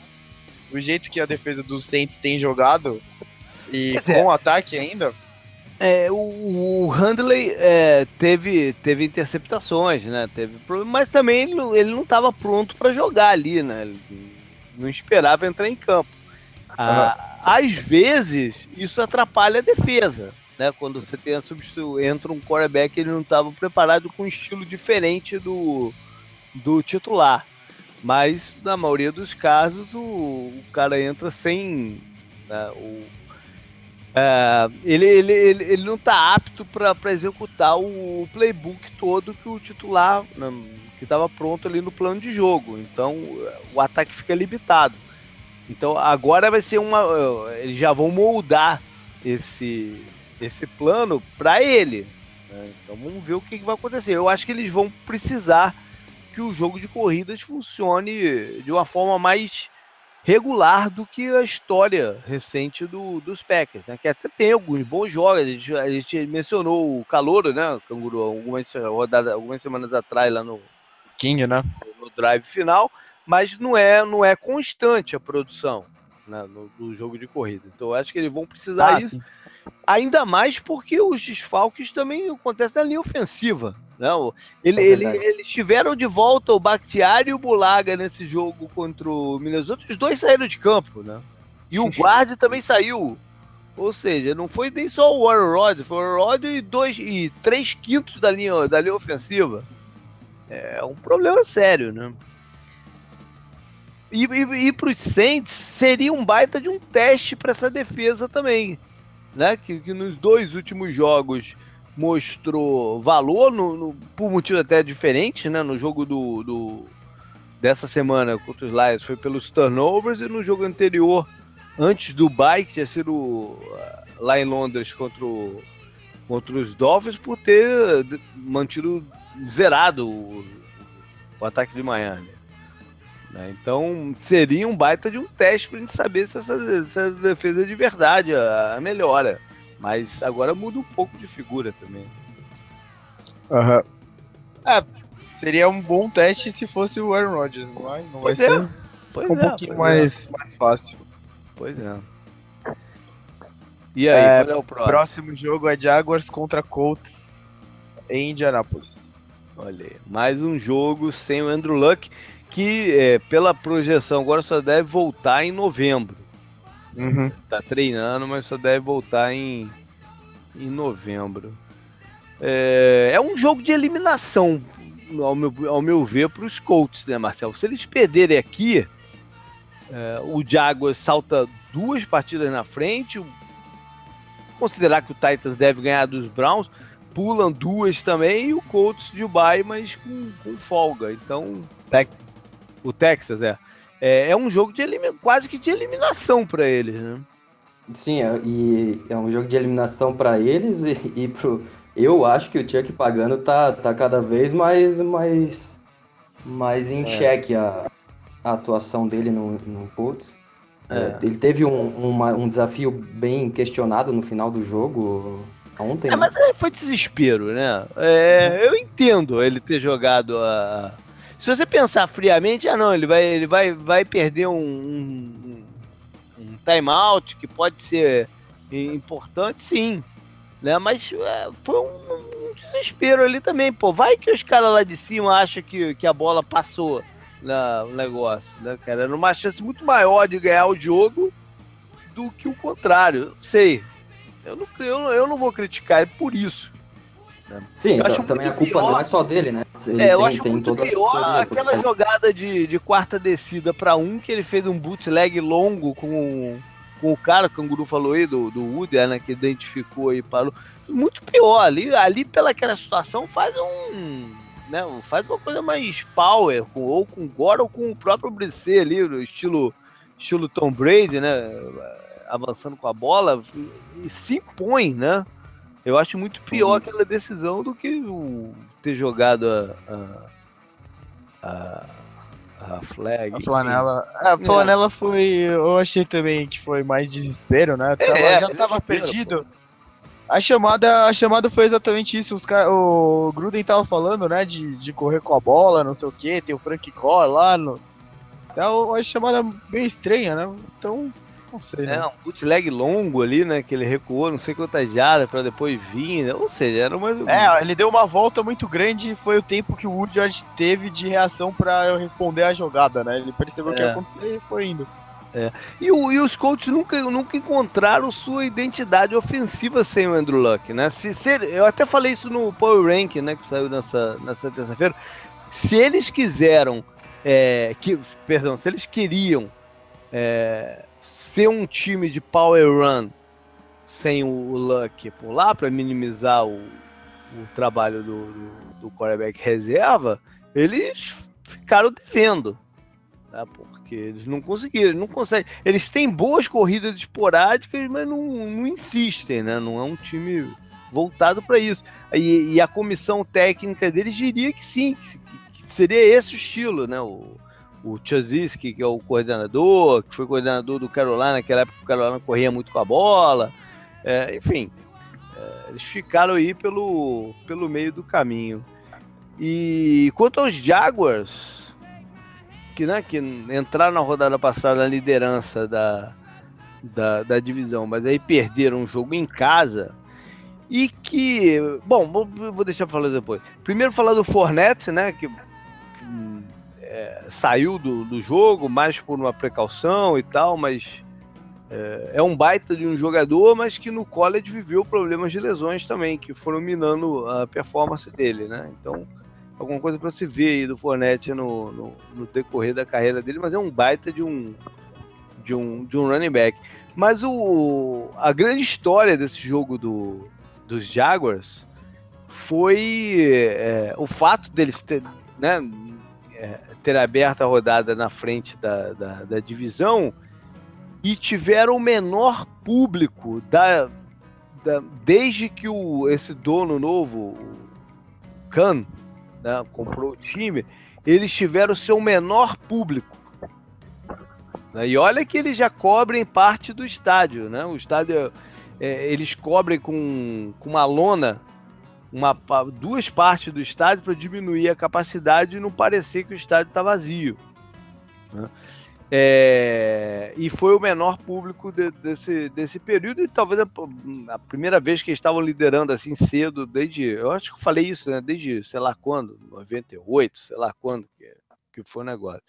do jeito que a defesa dos Saints tem jogado e Quer com o ataque ainda, é, o, o Handley é, teve, teve interceptações, né? Teve mas também ele, ele não estava pronto para jogar ali, né? Ele não esperava entrar em campo. Ah, às vezes isso atrapalha a defesa, né? Quando você tem a substitu... entra um quarterback ele não estava preparado com um estilo diferente do, do titular. Mas na maioria dos casos o, o cara entra sem. Né, o, é, ele, ele, ele, ele, não está apto para executar o playbook todo que o titular né, que estava pronto ali no plano de jogo. Então o ataque fica limitado. Então agora vai ser uma. Eles já vão moldar esse, esse plano para ele. Né? Então vamos ver o que, que vai acontecer. Eu acho que eles vão precisar que o jogo de corridas funcione de uma forma mais regular do que a história recente do, dos Packers, né? Que até tem alguns bons jogos. A gente, a gente mencionou o Calouro, né? O Canguru, algumas, rodadas, algumas semanas atrás lá no King, né? No drive final, mas não é, não é constante a produção né? no, no jogo de corrida. Então eu acho que eles vão precisar ah, isso. Sim. Ainda mais porque os desfalques também acontecem na linha ofensiva. Não, ele, é ele, eles tiveram de volta o Bakhtiari e o Bulaga nesse jogo contra o Minnesota. Os dois saíram de campo, né? E o guarda também saiu. Ou seja, não foi nem só o Warren Rod, foi o Rod e, dois, e três quintos da linha, da linha ofensiva. É um problema sério, né? E, e, e para os Saints seria um baita de um teste para essa defesa também, né? Que, que nos dois últimos jogos mostrou valor, no, no, por motivo até diferente, né? No jogo do, do, dessa semana contra os Lions foi pelos turnovers e no jogo anterior, antes do bye, que tinha sido uh, lá em Londres contra, o, contra os Dolphins, por ter mantido zerado o, o ataque de Miami. Né? Então seria um baita de um teste para a gente saber se essa, essa defesa de verdade a, a melhora. Mas agora muda um pouco de figura também. Aham. Uhum. É, seria um bom teste se fosse o Aaron Rodgers, não vai, não vai é. ser. Pois um é, pouquinho mais, é. mais fácil. Pois é. E aí, é, qual é o próximo? Próximo jogo é Jaguars contra Colts em Indianapolis. Olha aí, mais um jogo sem o Andrew Luck, que é, pela projeção agora só deve voltar em novembro. Uhum. Tá treinando, mas só deve voltar em, em novembro. É, é um jogo de eliminação, ao meu, ao meu ver, para os Colts, né, Marcelo? Se eles perderem aqui, é, o Jaguars salta duas partidas na frente. Considerar que o Titans deve ganhar dos Browns, pulam duas também e o Colts de bye, mas com, com folga. Então. Texas. O Texas, é é, é um jogo de quase que de eliminação para eles, né? Sim, é, e é um jogo de eliminação para eles e, e pro. Eu acho que o Chuck Pagano tá, tá cada vez mais, mais, mais em é. xeque a, a atuação dele no, no Colts. É. é. ele teve um, uma, um desafio bem questionado no final do jogo ontem. É, né? mas foi desespero, né? É, eu entendo ele ter jogado a, se você pensar friamente, ah não, ele vai, ele vai, vai perder um, um, um timeout que pode ser importante, sim. Né? Mas é, foi um, um, desespero ali também, pô. Vai que os caras lá de cima acham que, que a bola passou na, no negócio, né, cara? Era uma chance muito maior de ganhar o jogo do que o contrário. Sei. Eu não, eu, eu não vou criticar ele por isso. Sim, então, também a culpa pior, não é só dele, né? Ele é, eu tem, acho tem muito pior aquela jogada de, de quarta descida para um, que ele fez um bootleg longo com, com o cara, que o Guru falou aí, do, do Woody, né, que identificou aí, parou. Muito pior, ali, ali pelaquela situação faz um... Né, faz uma coisa mais power, com, ou com o Gore ou com o próprio Brisset ali, no estilo, estilo Tom Brady, né? Avançando com a bola, e se impõe, né? Eu acho muito pior aquela decisão do que o, ter jogado a, a, a, a flag. A flanela. É, a flanela é. foi. Eu achei também que foi mais desespero, né? Tava, é, já tava perdido. Pô. A chamada, a chamada foi exatamente isso. Os cara, o Gruden tava falando, né? De, de correr com a bola, não sei o que. Tem o Frank Gore lá. No, é uma chamada bem estranha, né? Então, não sei. É, né? um bootleg longo ali, né? Que ele recuou não sei quantas jardas pra depois vir, né? Ou seja, era uma. É, ele deu uma volta muito grande e foi o tempo que o Woodyard teve de reação para eu responder a jogada, né? Ele percebeu o é. que ia acontecer e foi indo. É. E, o, e, os Colts nunca, nunca encontraram sua identidade ofensiva sem o Andrew Luck, né? Se, se, eu até falei isso no Power Rank, né? Que saiu nessa, nessa terça-feira. Se eles quiseram é, que, perdão, se eles queriam é, ser um time de power run sem o, Luck por lá para minimizar o, o trabalho do, do, do reserva, eles ficaram devendo. Né? Porque eles não conseguiram, não conseguem. Eles têm boas corridas esporádicas, mas não, não insistem, né? Não é um time voltado para isso. E, e, a comissão técnica deles diria que sim, que, que seria esse o estilo, né? O, o Chaziski, que é o coordenador, que foi coordenador do Carolina, naquela época o Carolina corria muito com a bola. É, enfim, é, eles ficaram aí pelo, pelo meio do caminho. E quanto aos Jaguars, que, né, que entraram na rodada passada na liderança da, da, da divisão, mas aí perderam um jogo em casa, e que, bom, vou, vou deixar para falar depois. Primeiro falar do Fornette, né, que é, saiu do, do jogo mais por uma precaução e tal, mas é, é, um baita de um jogador, mas que no college viveu problemas de lesões também, que foram minando a performance dele, né? Então, alguma coisa para se ver aí do Fornette no, no, no, decorrer da carreira dele, mas é um baita de um de um, de um running back. Mas o, a grande história desse jogo do, dos Jaguars foi é, o fato deles ter, né, é, ter aberto a rodada na frente da, da, da divisão e tiveram o menor público da, da, desde que o, esse dono novo, o Khan, né, comprou o time, eles tiveram o seu menor público. Né, e olha que eles já cobrem parte do estádio, né? O estádio é, eles cobrem com, com uma lona uma, duas partes do estádio para diminuir a capacidade e não parecer que o estádio está vazio. Né? É, e foi o menor público de, desse, desse período, e talvez a, a, primeira vez que eles estavam liderando assim cedo, desde. Eu acho que eu falei isso, né? Desde sei lá quando, 98, sei lá quando que, que foi o negócio.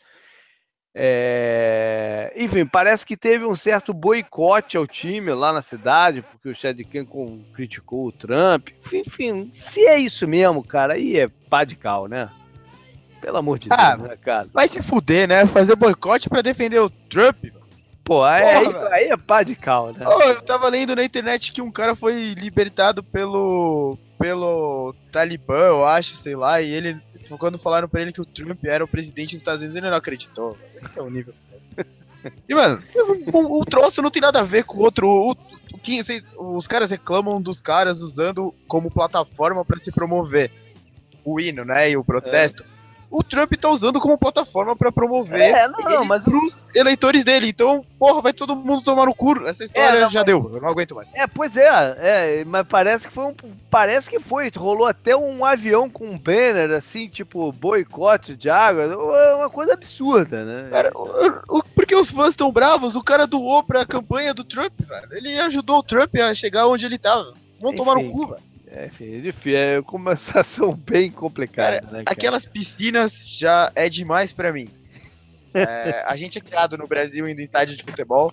É... Enfim, parece que teve um certo boicote ao time lá na cidade, porque o Chad Kennedy criticou o Trump. Enfim, se é isso mesmo, cara, aí é pá de cal, né? Pelo amor de ah, Deus, né, cara? Vai se fuder, né? Fazer boicote para defender o Trump. Pô, aí, aí, aí, é pá de cal, né? Oh, eu tava lendo na internet que um cara foi libertado pelo pelo Talibã, eu acho, sei lá, e ele quando falaram pra ele que o Trump era o presidente dos Estados Unidos, ele não acreditou. Esse é o nível. E, mano, o, o, troço não tem nada a ver com o outro. O, o que, os caras reclamam dos caras usando como plataforma para se promover o hino, né? E o protesto. É o Trump tá usando como plataforma para promover é, não, não, mas pros eleitores dele. Então, porra, vai todo mundo tomar no cu. Essa história é, não, já mas... deu, eu não aguento mais. É, pois é, é, mas parece que foi um. Parece que foi. Rolou até um avião com um banner, assim, tipo, boicote de água. É uma coisa absurda, né? Cara, o, o, porque os fãs estão bravos, o cara doou pra campanha do Trump, velho. Ele ajudou o Trump a chegar onde ele tava. Vão tomar no cu, velho. É, enfim, é difícil. É uma situação bem complicada, cara, né, cara? Aquelas piscinas já é demais para mim. É, a gente é criado no Brasil indo em estádio de futebol.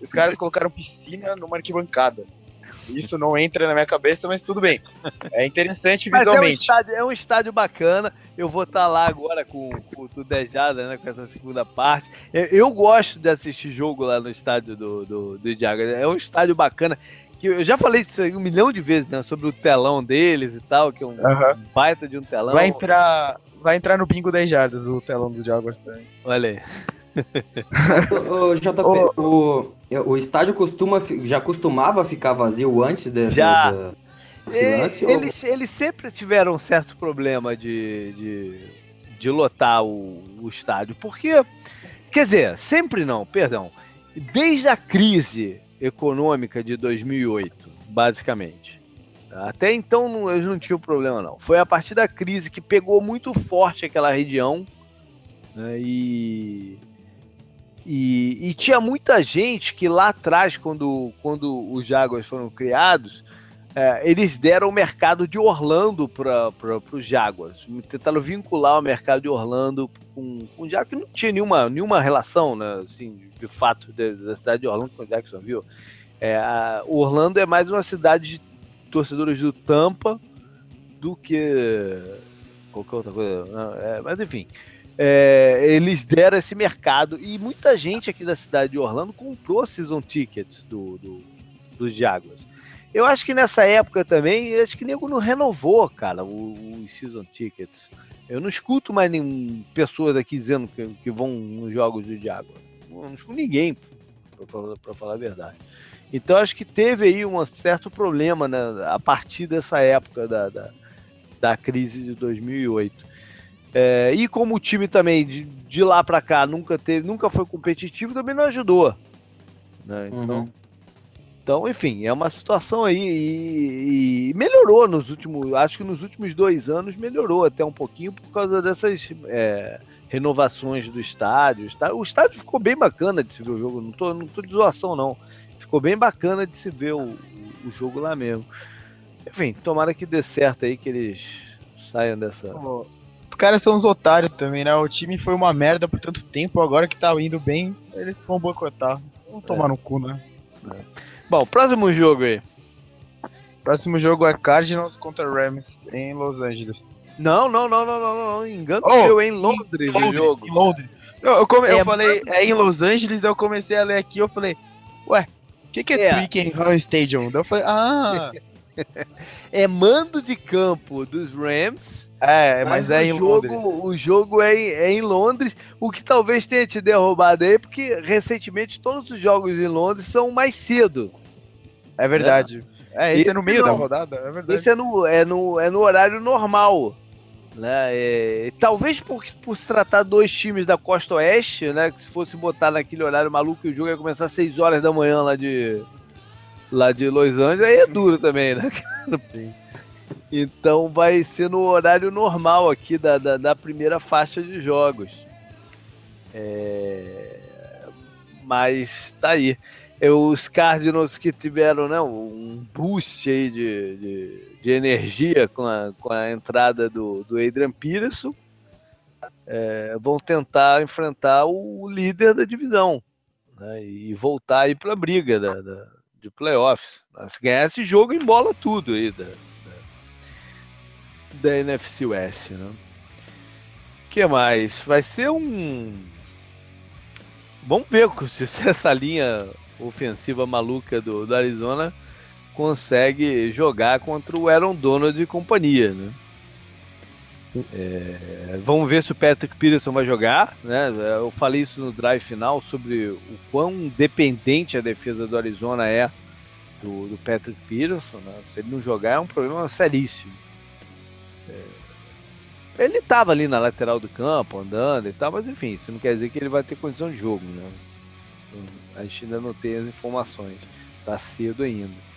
Os caras colocaram piscina numa arquibancada. Isso não entra na minha cabeça, mas tudo bem. É interessante mas visualmente. É um, estádio, é um estádio bacana. Eu vou estar tá lá agora com, com o Dejada, né? Com essa segunda parte. Eu, eu, gosto de assistir jogo lá no estádio do, do, do É um estádio bacana que eu já falei isso aí um milhão de vezes, né? Sobre o telão deles e tal, que é um uhum. baita de um telão. Vai entrar, vai entrar no bingo 10 jardas o telão do Jaguars também. Olha aí. o, o, JP, o, o, o, estádio costuma, já costumava ficar vazio antes de, já. De, de, lance, eles, ou... eles sempre tiveram um certo problema de, de, de lotar o, o estádio. Porque, quer dizer, sempre não, perdão. Desde a crise econômica de 2008, basicamente. Até então eles não tinham problema não. Foi a partir da crise que pegou muito forte aquela região né, e, e, e, tinha muita gente que lá atrás, quando, quando os Jaguars foram criados, é, eles deram o mercado de Orlando para os Jaguars. Tentaram vincular o mercado de Orlando com, com o Jaguars, que não tinha nenhuma, nenhuma relação, né, assim, de fato, da cidade de Orlando com o Jacksonville. É, a, Orlando é mais uma cidade de torcedores do Tampa do que qualquer outra coisa. Né? É, mas enfim. é, eles deram esse mercado e muita gente aqui da cidade de Orlando comprou season tickets do, do, dos Jaguars. Eu acho que nessa época também, acho que nego não renovou, cara, os season tickets. Eu não escuto mais nenhum pessoas aqui dizendo que, que vão nos jogos do Jaguars. Não escuto ninguém, para falar a verdade. Então acho que teve aí um certo problema né, a partir dessa época da, da, da crise de 2008. É, e como o time também de, de lá para cá nunca teve, nunca foi competitivo, também não ajudou. Né? Então, uhum. Então, enfim, é uma situação aí e, e, melhorou nos últimos, acho que nos últimos dois anos melhorou até um pouquinho por causa dessas é, renovações do estádio. O estádio ficou bem bacana de se ver o jogo, não tô, não tô de zoação não. Ficou bem bacana de se ver o, o jogo lá mesmo. Enfim, tomara que dê certo aí, que eles saiam dessa. Oh, os caras são uns otários também, né? O time foi uma merda por tanto tempo, agora que tá indo bem, eles vão boicotar. Vão tomar é. no cu, né? É. Bom, próximo jogo aí. Próximo jogo é Cardinals contra Rams em Los Angeles. Não, não, não, não, não, não. Engano oh, seu, é em Londres, Londres o jogo. Em Londres. Eu, eu, come, é, eu falei, é em Los Angeles, eu comecei a ler aqui, eu falei, ué, o que, que é, é. Twickenham Stadium? Daí eu falei, ah. é mando de campo dos Rams. É, mas, mas é em jogo, Londres. O jogo é em, é em, Londres, o que talvez tenha te derrubado aí, porque recentemente todos os jogos em Londres são mais cedo. É verdade. É, é esse, esse é no meio não. da rodada, é verdade. Esse é no, é no, é no horário normal. Né? E, talvez por, por se tratar dois times da costa oeste, né? Que se fosse botar naquele horário maluco o jogo ia começar às 6 horas da manhã lá de, lá de Los Angeles, aí é duro também, né? Então vai ser no horário normal aqui da, da, da primeira faixa de jogos. É... Mas tá aí. Os Cardinals que tiveram né, um boost aí de, de de energia com a, com a entrada do, do Adrian Peterson, é, vão tentar enfrentar o líder da divisão né, e voltar aí para a briga da, da, de playoffs. Se ganhar esse jogo, embola tudo aí da, da NFC West. Né? que mais? Vai ser um. Vamos ver se essa linha ofensiva maluca do, do Arizona consegue jogar contra o Aaron Donald e companhia, né? É, vamos ver se o Patrick Peterson vai jogar, né? Eu falei isso no drive final sobre o quão dependente a defesa do Arizona é do, do Patrick Peterson. Né? Se ele não jogar é um problema seríssimo. É, ele estava ali na lateral do campo, andando e tal, mas enfim, isso não quer dizer que ele vai ter condição de jogo, né? A gente ainda não tem as informações, tá cedo ainda.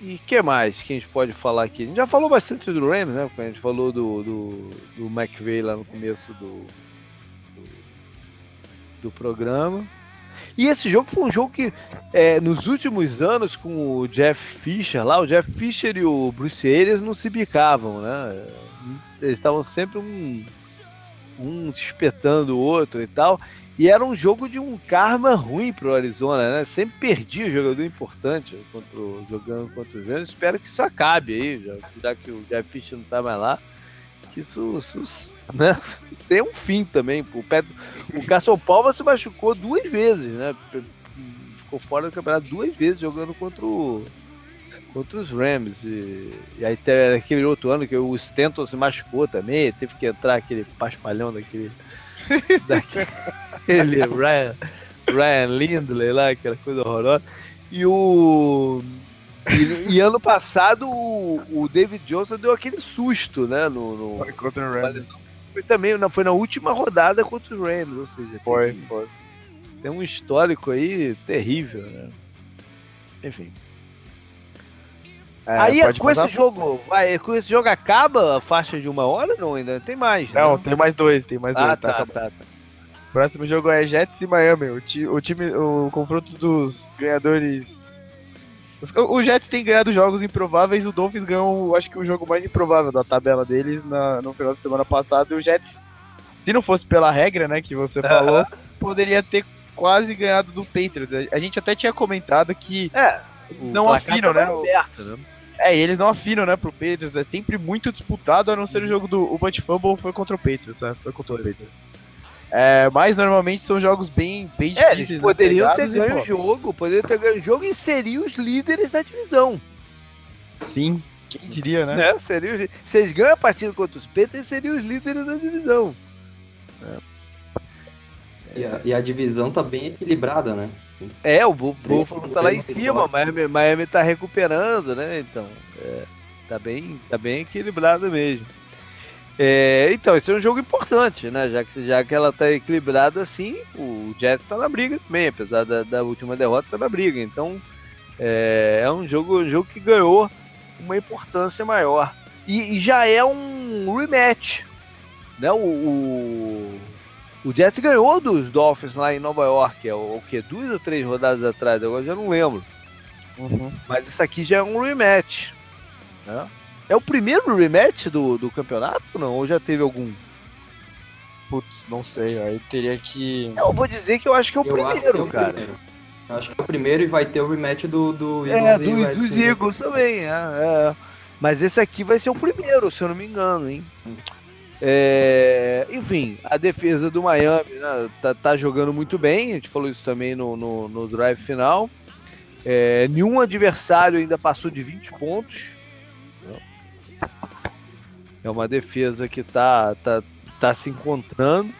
E que mais que a gente pode falar aqui? A gente já falou bastante do Rams, né? A gente falou do, do, do McVay lá no começo do, do, do, programa. E esse jogo foi um jogo que, é, nos últimos anos, com o Jeff Fisher lá, o Jeff Fisher e o Bruce Arians não se bicavam, né? Eles estavam sempre um, um espetando o outro e tal. E era um jogo de um karma ruim pro Arizona, né? Sempre perdia jogador importante contra, jogando contra os Rams. Espero que isso acabe aí, já, já que o Jeff Fisher não tá mais lá. Que isso, isso né? tem um fim também. O, Pet, o Carson Palma se machucou duas vezes, né? Ficou fora do campeonato duas vezes jogando contra o, contra os Rams. E, e aí teve aquele outro ano que o Stanton se machucou também, teve que entrar aquele paspalhão daquele. daquele Ryan, Ryan Lindley lá, aquela coisa horrorosa. E o. E, e ano passado o, o, David Johnson deu aquele susto, né? No, no contra o Rams. Foi também, não, foi na última rodada contra os Rams, ou seja, foi, tem, foi. tem um histórico aí terrível, né? Enfim. É, Aí com esse jogo, vai, com esse jogo acaba a faixa de uma hora não ainda tem mais? Não, né? tem mais dois, tem mais ah, dois. Tá, tá, tá, tá. Próximo jogo é Jets e Miami. O, ti, o time, o confronto dos ganhadores. Os, o Jets tem ganhado jogos improváveis, o Dolphins ganhou, acho que o jogo mais improvável da tabela deles na, no final da semana passada. E o Jets, se não fosse pela regra, né, que você falou, poderia ter quase ganhado do Patriots. A gente até tinha comentado que é, não afinam, né? Aberto, né? É, e eles não afinam, né, pro Patriots. É sempre muito disputado, a não ser o jogo do o Bunch Fumble foi contra o Patriots, né? Foi contra o Patriots. É, mas normalmente são jogos bem, bem É, difíceis. eles né, poderiam ter ganho o jogo, poderiam ter ganho o jogo e seriam os líderes da divisão. Sim, quem diria, né? Né? Seriam os... Se eles ganham a partida contra os Patriots, seriam os líderes da divisão. E a, e a divisão tá bem equilibrada, né? É, o Buffalo tá lá em cima, Miami, Miami tá recuperando, né? Então, é, tá, bem, tá bem equilibrado mesmo. É, então, esse é um jogo importante, né? Já que, já que ela tá equilibrada assim, o Jets tá na briga também, apesar da, da última derrota, tá na briga. Então, é, é um jogo, um jogo que ganhou uma importância maior. E, e já é um rematch, né? O, o, o Jets ganhou dos Dolphins lá em Nova York, é o, o que? Duas ou três rodadas atrás, agora já não lembro. Uhum. Mas isso aqui já é um rematch. né? É o primeiro rematch do, do campeonato, não? Ou já teve algum? Putz, não sei, aí teria que. Eu vou dizer que eu acho que é o Eu acho que primeiro, é o cara. primeiro. Eu acho que é o primeiro e vai ter o rematch do, do Eagles É, e dos, Redskins. dos Eagles também, é, é. Mas esse aqui vai ser o primeiro, se eu não me engano, hein? É, enfim, a defesa do Miami né, tá, tá jogando muito bem, a gente falou isso também no, no, no drive final. É, nenhum adversário ainda passou de 20 pontos. É uma defesa que tá, tá, tá se encontrando.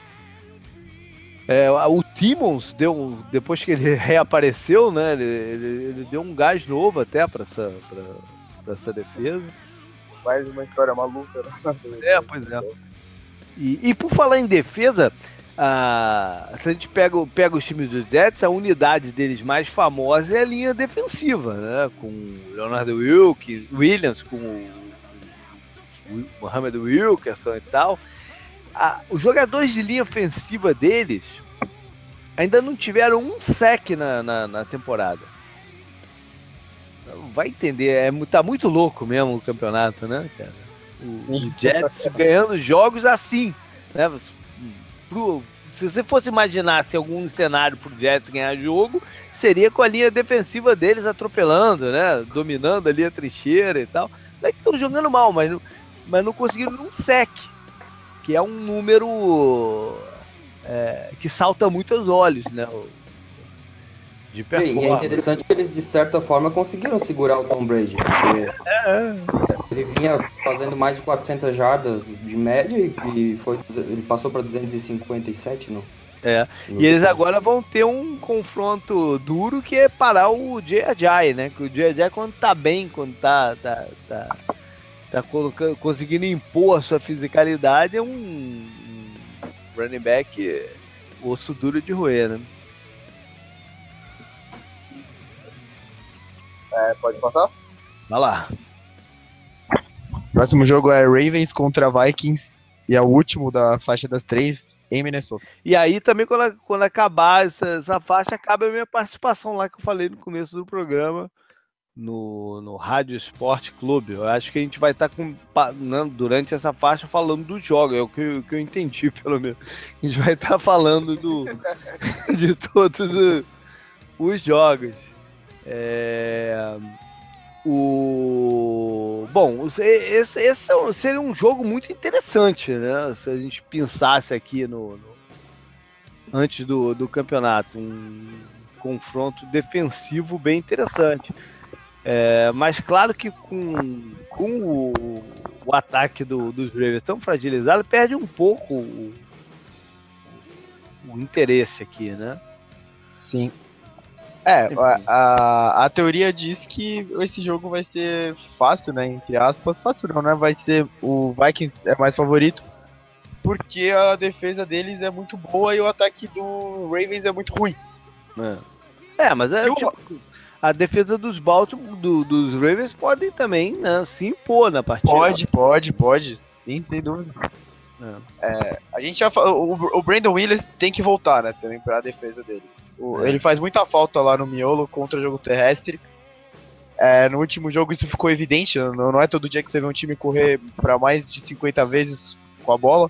É, o Timmons deu, depois que ele reapareceu, né? Ele, ele- ele deu um gás novo até para essa, pra, pra essa defesa. Mais uma história maluca. né? É, pois é. E, e por falar em defesa, se a gente pega, pega os times dos Jets, a unidade deles mais famosa é a linha defensiva, né? Com o Leonardo Wilk, Williams, com o Mohamed Wilkerson e tal. A- os jogadores de linha ofensiva deles ainda não tiveram um sec na, na, na temporada. Vai entender, é, tá muito louco mesmo o campeonato, né, cara? O, o Jets ganhando jogos assim, né? Pro- se você fosse imaginar se algum cenário pro Jets ganhar jogo, seria com a linha defensiva deles atropelando, né? Dominando ali a trincheira e tal. Não é que estão jogando mal, mas não, mas não conseguiram um sec, que é um número é, que salta muito aos olhos, né? De E é performance. interessante que eles, de certa forma, conseguiram segurar o Tom Brady, porque ele vinha fazendo mais de 400 jardas de média e foi, ele passou para 257 no, É. no E eles agora vão ter um confronto duro que é parar o Jay né? Que o Jay quando tá bem, quando tá, tá, tá, tá colocando, conseguindo impor a sua fisicalidade, é um, um running back osso duro de roer, né? É, pode passar? Vai lá. Próximo jogo é Ravens contra Vikings. E é o último da faixa das três em Minnesota. E aí também, quando, quando acabar essa, essa faixa, acaba a minha participação lá que eu falei no começo do programa, no, no Rádio Esporte Clube. Eu acho que a gente vai estar com, pa- né, durante essa faixa falando dos jogos, é o que, eu- o que eu entendi, pelo menos. A gente vai estar falando do, de todos os, os jogos. É, o bom, esse, esse é seria um jogo muito interessante, né? Se a gente pensasse aqui no, no- antes do, do campeonato, um confronto defensivo bem interessante. É, mas claro que com, com o, o ataque do- dos Ravens tão fragilizado, perde um pouco o, o interesse aqui, né? Sim. É, a, a, a teoria diz que esse jogo vai ser fácil, né? Entre aspas. Fácil não, né? Vai ser. O Vikings é mais favorito. Porque a defesa deles é muito boa e o ataque do Ravens é muito ruim. É, É, mas é Se o- tipo, a defesa dos Baltimore, do- dos Ravens podem também né, se impor na partida. Pode, pode, pode. Sim, sem dúvida. É. A gente já falou, o, o Brandon Williams tem que voltar, né, também pra defesa deles. O- É. Ele faz muita falta lá no miolo contra o jogo terrestre. É, no último jogo isso ficou evidente, não, não é todo dia que você vê um time correr pra mais de 50 vezes com a bola.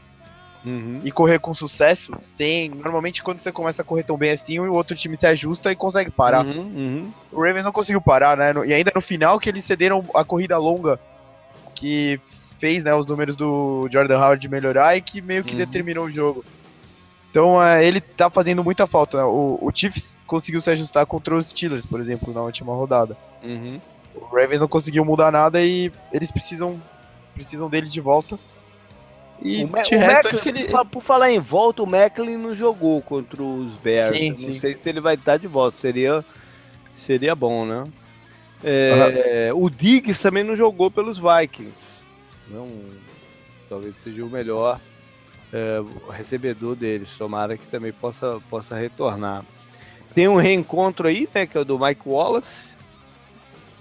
Uhum. e correr com sucesso, sem. Normalmente quando você começa a correr tão bem assim, o outro time se ajusta e consegue parar. Uhum, uhum. O Ravens não conseguiu parar, né? E ainda no final que eles cederam a corrida longa que fez né, os números do Jordan Howard melhorar e que meio que uhum. determinou o jogo. Então é, ele tá fazendo muita falta. Né? O, o Chiefs conseguiu se ajustar contra os Steelers, por exemplo, na última rodada. Uhum. O Ravens não conseguiu mudar nada e eles precisam precisam dele de volta. E o, de o resto, Macklin, ele... por falar em volta, o Macklin não jogou contra os Bears. Sim, não sei se ele vai estar de volta. Seria, seria bom, né? É, uhum. O Diggs também não jogou pelos Vikings. Não, talvez seja o melhor é, recebedor deles. Tomara que também possa, possa retornar. Tem um reencontro aí, né? Que é o do Mike Wallace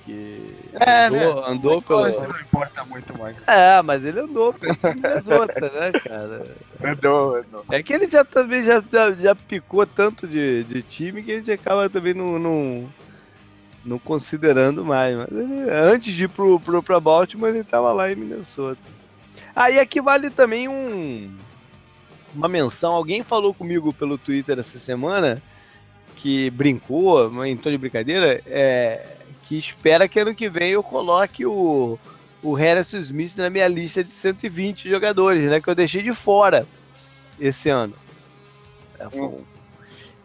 que é, andou, né? andou pelo. Não importa muito mais. É, mas ele andou pelo Minnesota, né, cara? Andou, andou. É que ele já também já, já, já, picou tanto de, de time que a gente acaba também não, não, não considerando mais. Mas ele, antes de ir pro, pro, pra Baltimore, ele tava lá em Minnesota. Aí ah, aqui vale também um, uma menção. Alguém falou comigo pelo Twitter essa semana que brincou, em tom de brincadeira, é, que espera que ano que vem eu coloque o, o Harrison Smith na minha lista de 120 jogadores, né? Que eu deixei de fora esse ano. É, hum.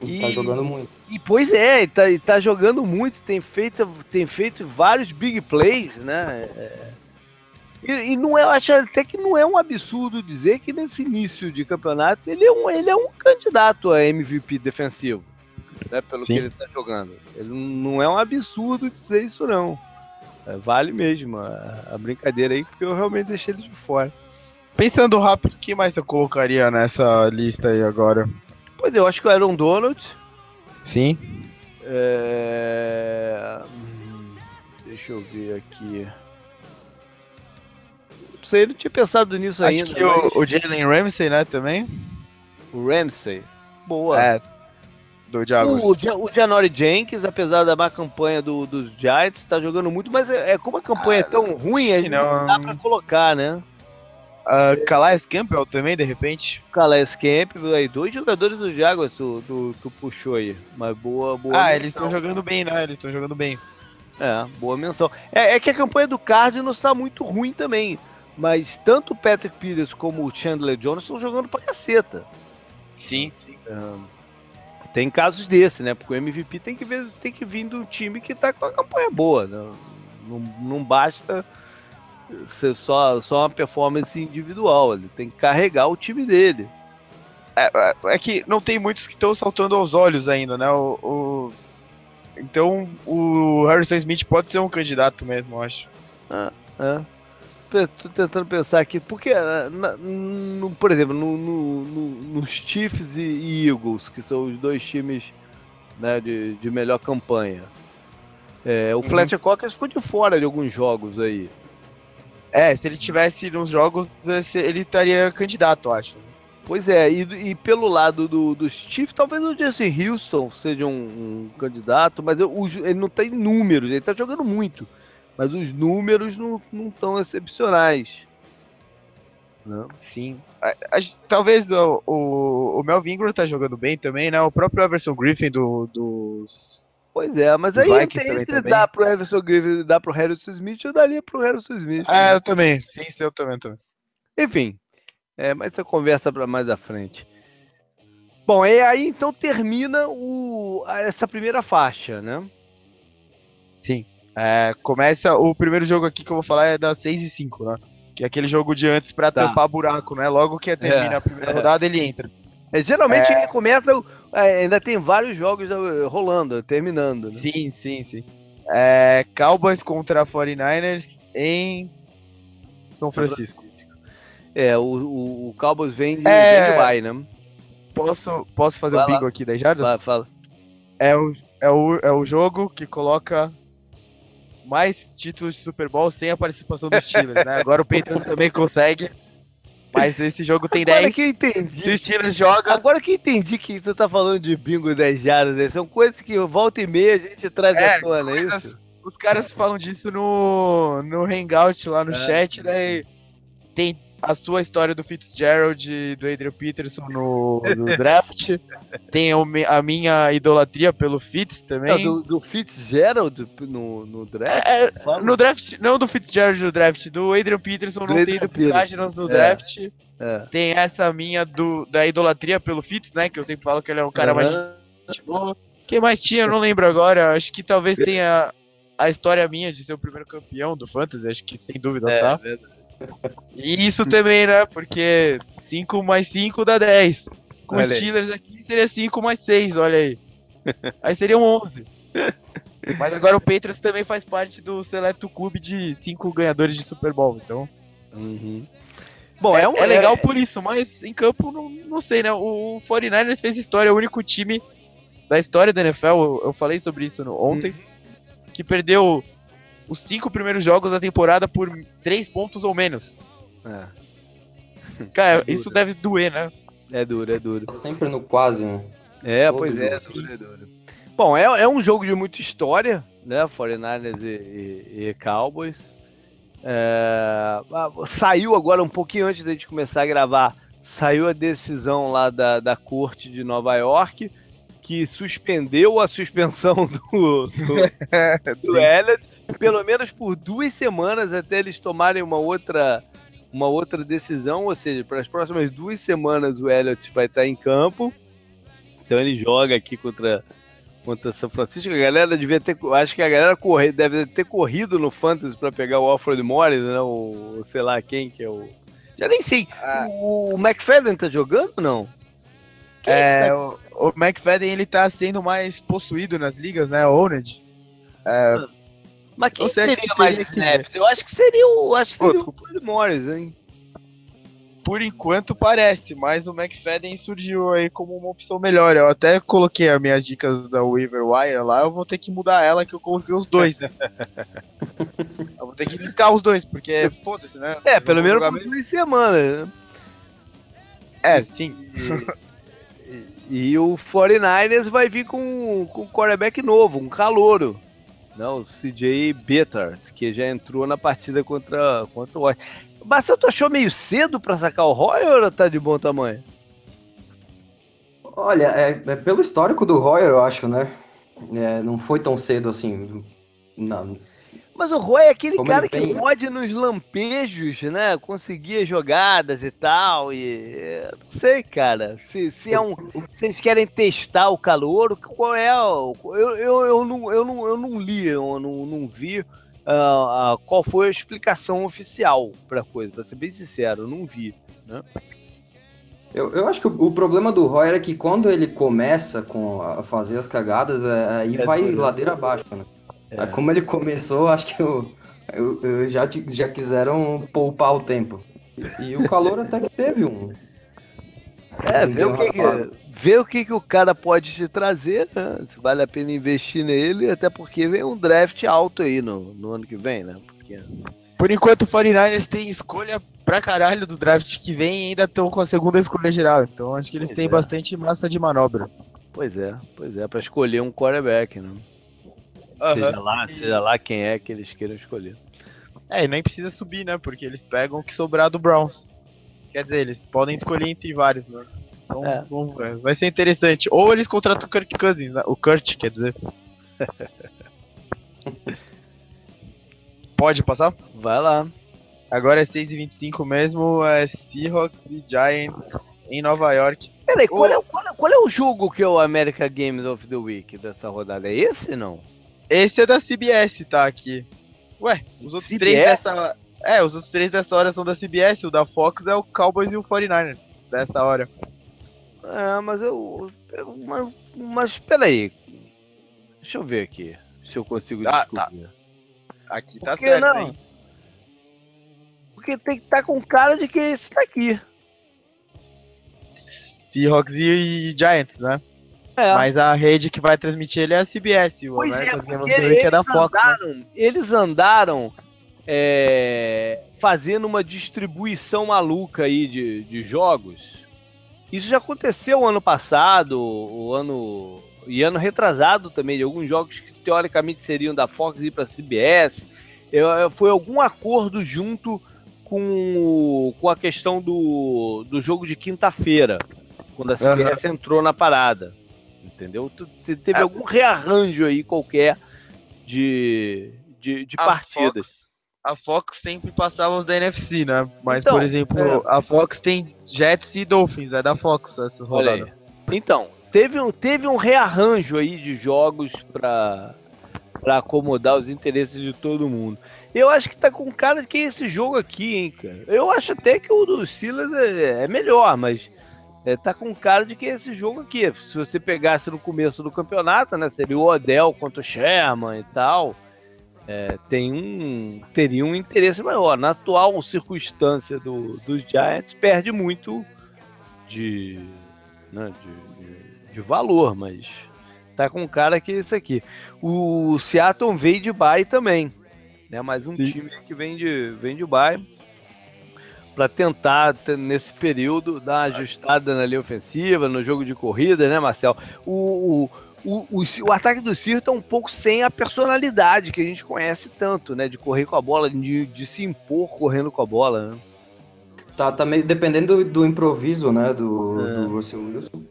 E, tá jogando muito. E pois é, tá, tá jogando muito, tem feito, tem feito vários big plays, né? É, e, e, não é, eu acho até que não é um absurdo dizer que nesse início de campeonato ele é um, ele é um candidato a MVP defensivo né, pelo Sim. que ele está jogando. Ele não é um absurdo dizer isso, não. É, vale mesmo a, a, brincadeira aí, porque eu realmente deixei ele de fora. Pensando rápido, o que mais eu colocaria nessa lista aí agora? Pois é, eu acho que o Aaron Donald. Sim. É... Hum, deixa eu ver aqui. Não sei, não tinha pensado nisso acho ainda. Acho que mas... o, o Jalen Ramsey, né, também? O Ramsey. Boa. É, do Jaguars. O, o Janori Jenkins, apesar da má campanha do, dos Giants, está jogando muito, mas é, é como a campanha é ah, é tão ruim, aí não dá para colocar, né? Uh, Calais Campbell também, de repente. Calais Campbell, aí, dois jogadores do Jaguars tu, tu, tu puxou aí. Mas boa, boa. Ah, menção. eles estão jogando bem, né? Eles estão jogando bem. É, boa menção. É, é que a campanha do Cardinals está muito ruim também. Mas tanto o Patrick Peters como o Chandler Jones estão jogando pra caceta. Sim, sim. É, tem casos desse, né? Porque o MVP tem que, ver, tem que vir de um time que tá com a campanha boa. Né? Não, não basta ser só, só uma performance individual. Ele tem que carregar o time dele. É, é, é que não tem muitos que estão saltando aos olhos ainda, né? O, o, Então o Harrison Smith pode ser um candidato mesmo, eu acho. Ah, é tentando pensar aqui, porque, na, no, por exemplo, no, no, nos Chiefs e Eagles, que são os dois times né, de, de melhor campanha, é, o uhum. Fletcher Cox ficou de fora de alguns jogos aí. É, se ele tivesse nos jogos, ele estaria candidato, acho. Pois é, e, e pelo lado do, dos Chiefs, talvez o Jesse Houston seja um, um candidato, mas eu, o, ele não tem números, ele tá jogando muito mas os números não estão excepcionais. Não. Sim. A, a, talvez o, o, o Melvin Ingram tá jogando bem também, né? O próprio Everson Griffin do, dos. Pois é, mas aí entre, entre dar pro Everson Griffin e dar pro Harrison Smith, eu daria pro Harrison Smith. É, né? eu também. Sim, eu também, também. Enfim, é, mas essa conversa para mais à frente. Bom, e aí então termina o, essa primeira faixa, né? Sim. É, começa o primeiro jogo aqui que eu vou falar é das 6 e 5, né? Que é aquele jogo de antes pra tá. tampar buraco, né? Logo que termina é, a primeira é. rodada, ele entra. É, geralmente é. começa. É, ainda tem vários jogos rolando, terminando. Né? Sim, sim, sim. É, Cowboys contra 49ers em São Francisco. É, o, o, o Cowboys vem de, é... vem bye, né? Posso, posso fazer o um bingo aqui da jardas? Vai, fala. É o, é, o, é o jogo que coloca mais títulos de Super Bowl sem a participação dos Steelers, né? Agora o Patriots também consegue. Mas esse jogo tem Agora 10. que eu entendi. Se o Steelers joga. Agora que eu entendi que você tá falando de bingo 10 jardas, né? são coisas que volta e meia a gente traz é, à tona, é isso? Os caras falam disso no, no Hangout lá no é. chat, daí tem a sua história do Fitzgerald e do Adrian Peterson no, no draft. Tem a minha idolatria pelo Fitz também. Não, do, do Fitzgerald no, no draft? É, no draft, não do Fitzgerald no draft, do Adrian Peterson Do não tem no É. draft. É. Tem essa minha do, da idolatria pelo Fitz, né? Que eu sempre falo que ele é um cara mais gente boa. Quem mais tinha? Eu não lembro agora. Acho que talvez tenha a história minha de ser o primeiro campeão do Fantasy. Acho que sem dúvida É, tá. verdade. E isso também, né? Porque 5 mais 5 dá 10. Com Olha os aí. Steelers aqui seria 5 mais 6, olha aí. Aí seriam 11. Mas agora o Patriots também faz parte do seleto clube de 5 ganhadores de Super Bowl. Então Uhum. Bom, é, é, um, é legal por isso, mas em campo não, não sei, né? O 49ers fez história, é o único time da história da NFL, eu, eu falei sobre isso no- ontem, que perdeu os cinco primeiros jogos da temporada por 3 pontos ou menos. É, Cara, Duro. isso deve doer, né? é duro, é duro. Tá Sempre no quase, né? É, Todo pois é, jogo. duro, é duro. Bom, é, é um jogo de muita história, né? 49ers e, e- e Cowboys. É, ah, saiu agora um pouquinho antes da gente começar a gravar, saiu a decisão lá da, da corte de Nova York que suspendeu a suspensão do, do, do Elliott, pelo menos por duas semanas até eles tomarem uma outra uma outra decisão, ou seja, para as próximas duas semanas o Elliott vai estar em campo. Então ele joga aqui contra contra São Francisco. A galera devia ter, acho que a galera corre, deve ter corrido no Fantasy para pegar o Alfred Morris, né? O sei lá quem que é o já nem sei. Ah. O, o McFadden tá jogando ou não? Quem É, que tá- o, o McFadden ele tá sendo mais possuído nas ligas, né? Owned. É, Mas quem Você teria que mais teria que- snaps? Eu acho que seria o, acho que Pô, seria o desculpa. Alfred Morris, hein? por enquanto parece, mas o McFadden surgiu aí como uma opção melhor. Eu até coloquei as minhas dicas da Waiver Wire lá, eu vou ter que mudar ela que eu coloquei os dois. eu vou ter que riscar os dois, porque foda-se, né? É, Eu pelo menos por mesmo. duas semanas. É, sim. E, e o 49ers vai vir com, com um quarterback novo, um calouro. Não, o CJ Beathard, que já entrou na partida contra, contra o Washington. Marcelo, tu achou meio cedo pra sacar o Roy ou tá de bom tamanho? Olha, é, é pelo histórico do Royer, eu acho, né? É, não foi tão cedo assim. Não, Mas o Roy é aquele Como cara que pode nos lampejos, né? Conseguir jogadas e tal. E não sei, cara. Se, se é um, se eles querem testar o calor, qual é o. Eu, eu, eu, não, eu, não, eu não li, eu não, não vi ah, ah, qual foi a explicação oficial pra coisa, pra ser bem sincero, eu não vi. Eu, eu acho que o, o problema do Royer é que quando ele começa com a fazer as cagadas, é, aí É vai duro. ladeira abaixo, né? É. Como ele começou, acho que eu, eu- eu já, já quiseram poupar o tempo. E, e o calor até que teve um. É, ver o, que, que, ver o que, que o cara pode te trazer, né? Se vale a pena investir nele, até porque vem um draft alto aí no, no ano que vem, né? Porque Por enquanto o 49ers tem escolha pra caralho do draft que vem e ainda estão com a segunda escolha geral. Então acho que eles Pois têm é. bastante massa de manobra. Pois é, pois é, pra escolher um quarterback, né? Seja lá, seja lá quem é que eles queiram escolher. É, e nem precisa subir, né? Porque eles pegam o que sobrar do Browns. Quer dizer, eles podem escolher entre vários, né? Então, É. vamos ver. vai ser interessante. Ou eles contratam o Kirk Cousins, né? o Kurt, quer dizer. Pode passar? Vai lá. Agora é 6h25 mesmo, é Seahawks e Giants em Nova York. Peraí, qual, é, qual, é, qual é o jogo que é o America Games of the Week dessa rodada? É esse não? Esse é da CBS, tá aqui. Ué, os outros CBS? três dessa. É, os outros três dessa hora são da CBS, o da Fox é o Cowboys e o 49ers dessa hora. É, mas eu. eu mas, mas peraí. Deixa eu ver aqui. Se eu consigo Ah, tá. descobrir. Aqui Por tá que certo, não? hein? Porque tem que estar com cara de que esse tá aqui. Seahawks e, e Giants, né? É. Mas a rede que vai transmitir ele é a CBS, o Pois é, America's Game the Week é da Fox. né? andaram, eles andaram é, fazendo uma distribuição maluca aí de, de jogos. Isso já aconteceu ano passado, o ano e ano retrasado também, de alguns jogos que teoricamente seriam da Fox ir para CBS. Eu- eu- foi algum acordo junto com com, com a questão do, do jogo de quinta-feira, quando a CBS uhum. entrou na parada. Entendeu? Teve é. algum rearranjo aí qualquer de, de, de partidas. Fox, a Fox sempre passava os da NFC, né? Mas, então, por exemplo, é. a Fox tem Jets e Dolphins, é da Fox essa rodada. Então, teve um, teve um rearranjo aí de jogos para para acomodar os interesses de todo mundo. Eu acho que tá com cara de que é esse jogo aqui, hein, cara. Eu acho até que o do Steelers é, é melhor, mas é, tá com cara de que esse jogo aqui. Se você pegasse no começo do campeonato, né, seria o Odell contra o Sherman e tal. É, tem um teria um interesse maior. Na atual circunstância do, dos Giants, perde muito de, né, de, de, de valor, mas tá com cara que é isso aqui. O Seattle veio de bye também, né? Mais um Sim. time que vem de vem de bye para tentar nesse período dar uma ajustada na linha ofensiva, no jogo de corrida, né, Marcel? O, o, o, o, ataque do Ciro tá um pouco sem a personalidade que a gente conhece tanto, né? De correr com a bola, de, de se impor correndo com a bola, né? Tá, tá meio dependendo do, do improviso, né, do, é. do Russell Wilson.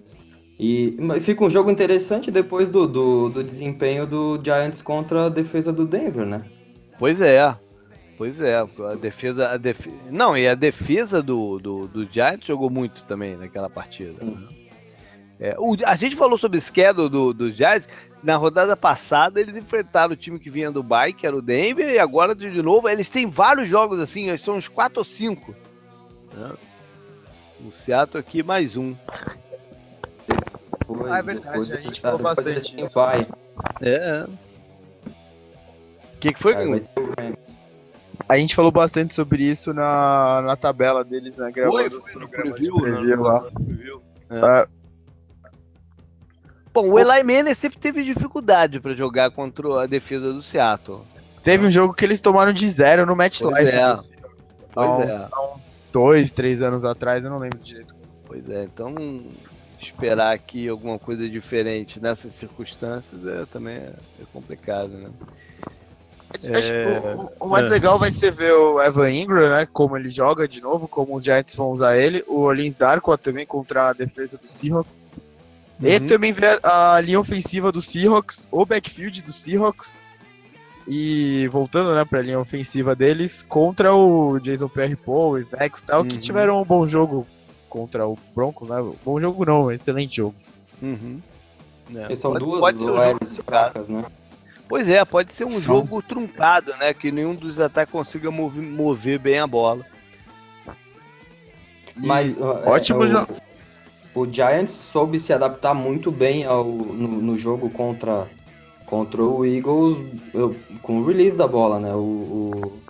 E fica um jogo interessante depois do, do, do, desempenho do Giants contra a defesa do Denver, né? Pois é. Pois é, a defesa. A def... Não, e a defesa do, do, do Giants jogou muito também naquela partida. É, o, a gente falou sobre o schedule do, do Giants. Na rodada passada, eles enfrentaram o time que vinha do Bay, que era o Denver, e agora, de novo, eles têm vários jogos assim, são uns 4 ou 5. Né? O Seattle aqui, mais um. Depois, ah, é verdade, depois, a gente falou bastante. Vai. É. O que, que foi, A gente falou bastante sobre isso na, na tabela deles, né? Gravando os programas preview, de preview né? lá. É. Ah. Bom, o Eli Manning sempre teve dificuldade para jogar contra a defesa do Seattle. Teve um jogo que eles tomaram de zero no Match Life. É. Pois há, é. Há uns dois, três anos atrás, eu não lembro direito. Pois é, então esperar aqui alguma coisa diferente nessas circunstâncias é, também é, é complicado, né? Acho é... o, o, mais é. legal vai ser ver o Evan Ingram, né? Como ele joga de novo, como os Giants vão usar ele. O Orleans Darko também contra a defesa do Seahawks. Uhum. E também ver a, linha ofensiva do Seahawks, o backfield do Seahawks. E voltando né, para a linha ofensiva deles, contra o Jason Pierre-Paul, o Snacks e tal, uhum. que tiveram um bom jogo contra o Broncos, né? Bom jogo não, um excelente jogo. Uhum. É, são pode, duas um fracas, né? Pois é, pode ser um jogo truncado, né? Que nenhum dos ataques consiga mover, mover bem a bola. Mas e, ótimo é, jogo. O, o Giants soube se adaptar muito bem ao, no, no jogo contra, contra o Eagles eu, com o release da bola, né? O, o,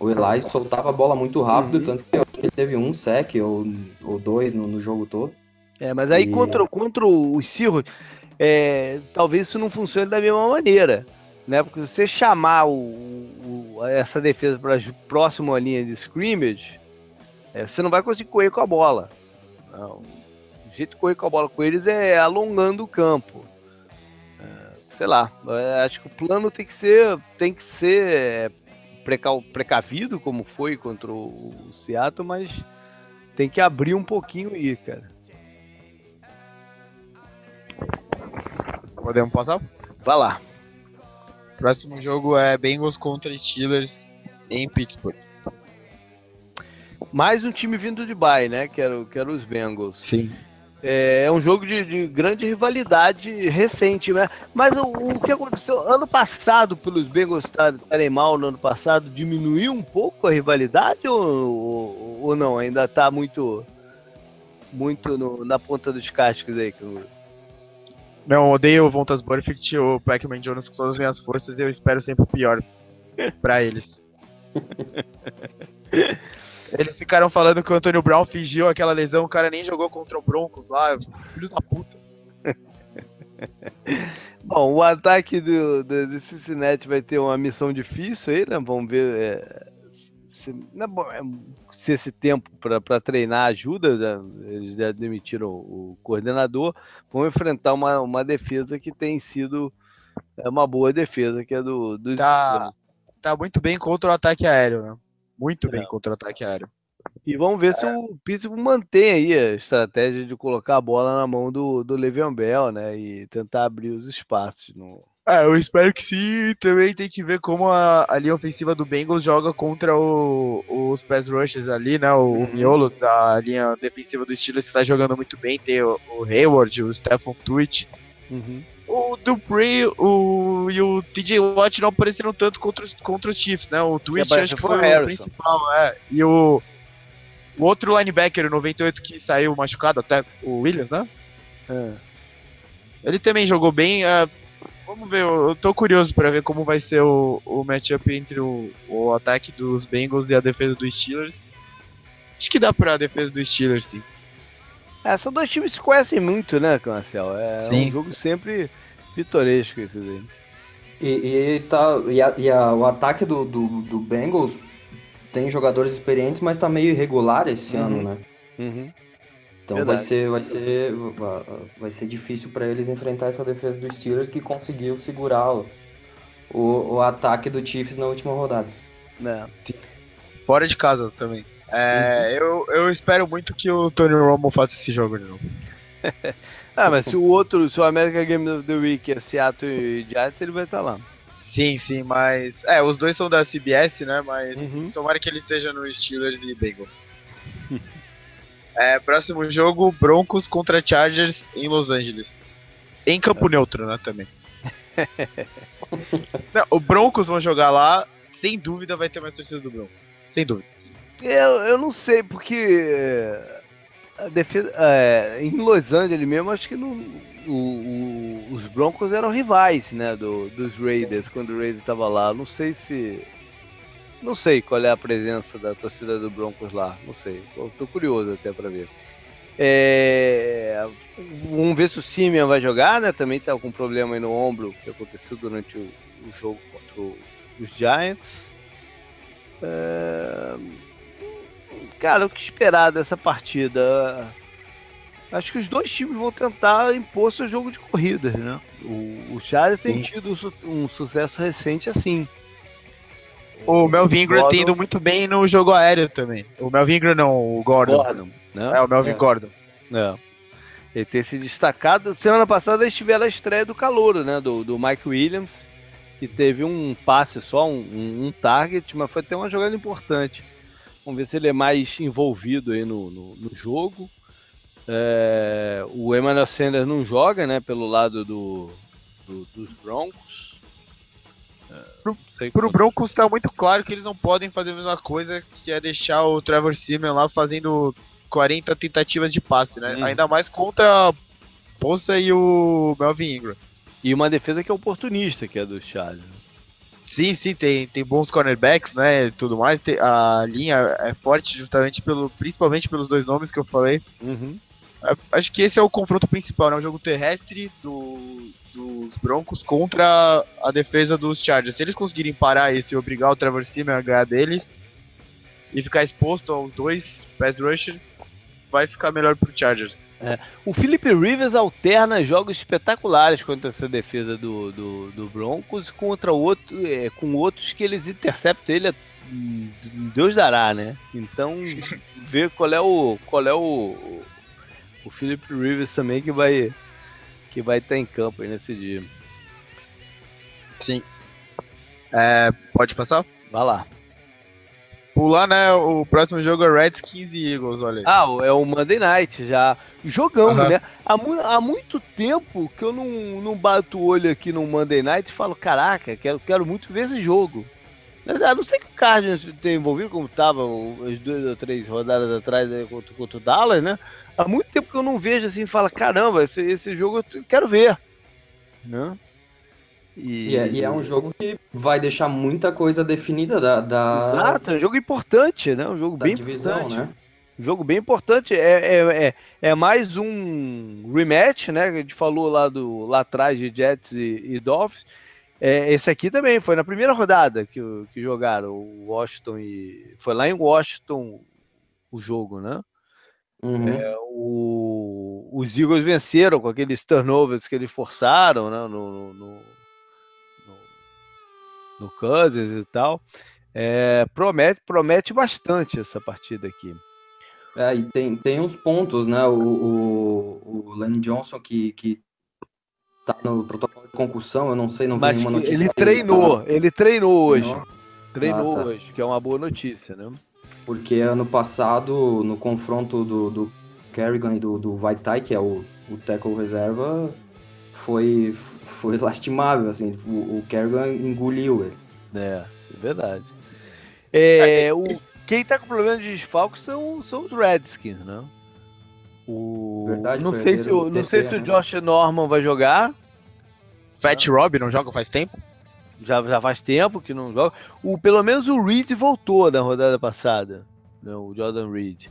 o Eli soltava a bola muito rápido, uhum. tanto que ele teve um sec ou, ou dois no, no jogo todo. É, mas aí e... contra, contra os Cirros, é, talvez isso não funcione da mesma maneira. Né? Porque você chamar o, o, essa defesa para próximo à linha de scrimmage, é, você não vai conseguir correr com a bola. Não. O jeito de correr com a bola com eles é alongando o campo. É, sei lá, é, acho que o plano tem que ser, tem que ser é, precavido, como foi contra o Seattle, mas tem que abrir um pouquinho aí, cara. Podemos passar? Vai lá. Próximo jogo é Bengals contra Steelers em Pittsburgh. Mais um time vindo de bye, né? Que era, que era os Bengals. Sim. É, é um jogo de, de, grande rivalidade recente, né? Mas o, o, que aconteceu ano passado, pelos Bengals estarem mal no ano passado, diminuiu um pouco a rivalidade ou, ou, ou não? Ainda está muito muito no, na ponta dos cascos aí, Não, odeio o Vontas Burfict o Pac-Man Jones com todas as minhas forças e eu espero sempre o pior para eles. Eles ficaram falando que o Antônio Brown fingiu aquela lesão, o cara nem jogou contra o Broncos lá, filho da puta. Bom, o ataque do, do, do, Cincinnati vai ter uma missão difícil aí, né? Vamos ver é, se, é, se, esse tempo para treinar ajuda. Né? Eles demitiram o, o coordenador. Vão enfrentar uma, uma defesa que tem sido é, uma boa defesa, que é do, dos. Tá, tá muito bem contra o ataque aéreo, né? Muito bem contra ataque aéreo. E vamos ver é. se o Pittsburgh mantém aí a estratégia de colocar a bola na mão do, do Le'Veon Bell, né? E tentar abrir os espaços no, é, eu espero que sim. Também tem que ver como a, a linha ofensiva do Bengals joga contra o, os pass rushers ali, né? O, uhum. o miolo da linha defensiva do Steelers está jogando muito bem. Tem o, o Hayward, o Stephen Twitch. Uhum. O Dupree o, e o TJ Watt não apareceram tanto contra, os, contra os Chiefs, né? O Twitch acho que foi o principal, é. E o, o outro linebacker, o 98, que saiu machucado, até o Williams, né? É. Ele também jogou bem. Uh, Vamos ver, eu tô curioso para ver como vai ser o, o matchup entre o, o ataque dos Bengals e a defesa dos Steelers. Acho que dá pra defesa dos Steelers, sim. É, são dois times que se conhecem muito, né, Cancel? É sim. um jogo sempre pitoresco esse daí. E, e, tá, e, a, e a, o ataque do, do, do, Bengals tem jogadores experientes, mas tá meio irregular esse uhum. ano, né? Uhum. Então vai ser, vai ser, vai ser difícil para eles enfrentar essa defesa dos Steelers que conseguiu segurar o, o, o ataque do Chiefs na última rodada. É. Fora de casa também. É, uhum. eu, eu espero muito que o Tony Romo faça esse jogo de novo. ah, mas se o outro, se o American Game of the Week é Seattle e Giants, ele vai estar tá lá. Sim, sim, mas. É, os dois são da CBS, né? Mas uhum. tomara que ele esteja no Steelers e Bengals. É, próximo jogo, Broncos contra Chargers em Los Angeles. Em campo neutro, né, também. Não, o Broncos vão jogar lá, sem dúvida vai ter mais torcida do Broncos. Sem dúvida. Eu, eu não sei, porque a defesa, é, em Los Angeles mesmo, acho que não, o, o, os Broncos eram rivais, né, do, dos Raiders, quando o Raiders estava lá. Não sei se não sei qual é a presença da torcida do Broncos lá, não sei. Estou curioso até para ver. É... Vamos ver se o Simeon vai jogar, né? Também está com um problema aí no ombro que aconteceu durante o, o jogo contra o, os Giants. É... Cara, o que esperar dessa partida? Acho que os dois times vão tentar impor seu jogo de corridas, né? O, o Chargers tem tido um sucesso recente assim. O Melvin Ingram tem indo muito bem no jogo aéreo também. O Melvin Ingram não, o Gordon. Gordon né? É, o Melvin é. Gordon. É. Ele tem se destacado. Semana passada eles tiveram a estreia do calouro, né? Do, do Mike Williams. Que teve um passe só, um, um, um, target, mas foi até uma jogada importante. Vamos ver se ele é mais envolvido aí no, no, no jogo. É, o Emmanuel Sanders não joga, né? Pelo lado do, do dos Broncos. Pro, pro Broncos tá muito claro que eles não podem fazer a mesma coisa que é deixar o Trevor Simeon lá fazendo 40 tentativas de passe, né? Hum. Ainda mais contra a Poça e o Melvin Ingram. E uma defesa que é oportunista, que é do Charles. Sim, sim, tem, tem bons cornerbacks, né, tudo mais. Tem, a linha é forte justamente pelo, principalmente pelos dois nomes que eu falei. Uhum. Acho que esse é o confronto principal, né? O jogo terrestre do, dos Broncos contra a defesa dos Chargers. Se eles conseguirem parar isso e obrigar o Trevor Simeon a ganhar deles e ficar exposto aos dois pass rushers, vai ficar melhor pro Chargers. É. O Philip Rivers alterna jogos espetaculares contra essa defesa do, do, do Broncos contra outro, é, com outros que eles interceptam ele, Deus dará, né? Então, ver qual é o qual é o, o Philip Rivers também que vai que vai estar em campo aí nesse dia. Sim. É, pode passar? Vai lá. Pular, né? O próximo jogo é Redskins e Eagles, olha aí. Ah, é o Monday Night já. Jogão, né? Há, mu há, muito tempo que eu não, não bato o olho aqui no Monday Night e falo, caraca, quero, quero muito ver esse jogo. A não ser que o Cardinals tenha envolvido, como estava as duas ou três rodadas atrás contra, contra o Dallas, né? Há muito tempo que eu não vejo assim falo, caramba, esse, esse jogo eu quero ver. Né? E... E, é, e... é, um jogo que vai deixar muita coisa definida da. da... Exato, é um jogo importante, né? Um jogo bem divisão, importante. né? Um jogo bem importante. É, é, é, é, mais um rematch, né? Que a gente falou lá, do, lá atrás de Jets e, e Dolphins. É, esse aqui também foi na primeira rodada que, que jogaram o Washington e. Foi lá em Washington o jogo, né? Uhum. É, o, os Eagles venceram com aqueles turnovers que eles forçaram né, no, no, no, no Cousins e tal. É, promete, promete bastante essa partida aqui. É, e tem, tem uns pontos, né? O, o, o Lenny Johnson que, que tá no protocolo de concussão, eu não sei, não vi Mas nenhuma notícia. ele treinou, tá- ele treinou hoje. Treinou? Treinou Ah, tá. hoje, que é uma boa notícia, né? Porque ano passado, no confronto do, do Kerrigan e do, do Vaitai, que é o, o tackle reserva, foi, foi lastimável, assim. O, o Kerrigan engoliu ele. É, é verdade. É, o, quem tá com problema de desfalque são, são os Redskins, né? O, Verdade, não sei se, o, não sei se o né? Josh Norman vai jogar. Fat Rob não joga faz tempo? Já, já faz tempo que não joga. O, pelo menos o Reed voltou na rodada passada. né, o Jordan Reed.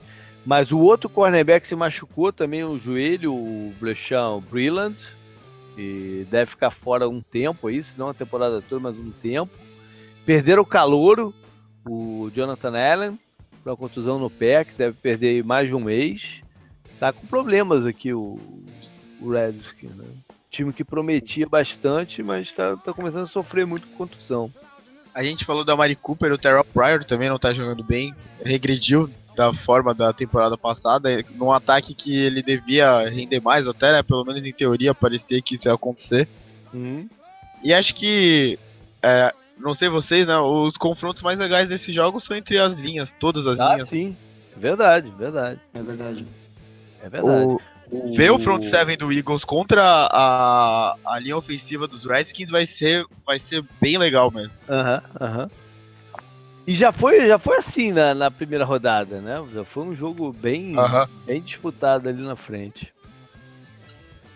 Mas o outro cornerback se machucou também o joelho, o Blechão Brilland. E deve ficar fora um tempo aí, se não a temporada toda, mas um tempo. Perderam o calouro, o Jonathan Allen, com uma contusão no pé, que deve perder mais de um mês. Tá com problemas aqui o, o Redskins, né? Time que prometia bastante, mas tá, tá começando a sofrer muito com contusão. A gente falou da Mari Cooper, o Terrell Pryor também não tá jogando bem, regrediu da forma da temporada passada, num ataque que ele devia render mais até, né? Pelo menos em teoria parecia que isso ia acontecer. Hum. E acho que, é, não sei vocês, né? Os confrontos mais legais desse jogo são entre as linhas, todas as Ah, linhas. sim. Verdade, verdade. É verdade. É verdade. O, ver o front seven do Eagles contra a, a linha ofensiva dos Redskins vai ser, vai ser bem legal mesmo. Aham, aham. E já foi, já foi assim na, na primeira rodada, né? Já foi um jogo bem, bem disputado ali na frente.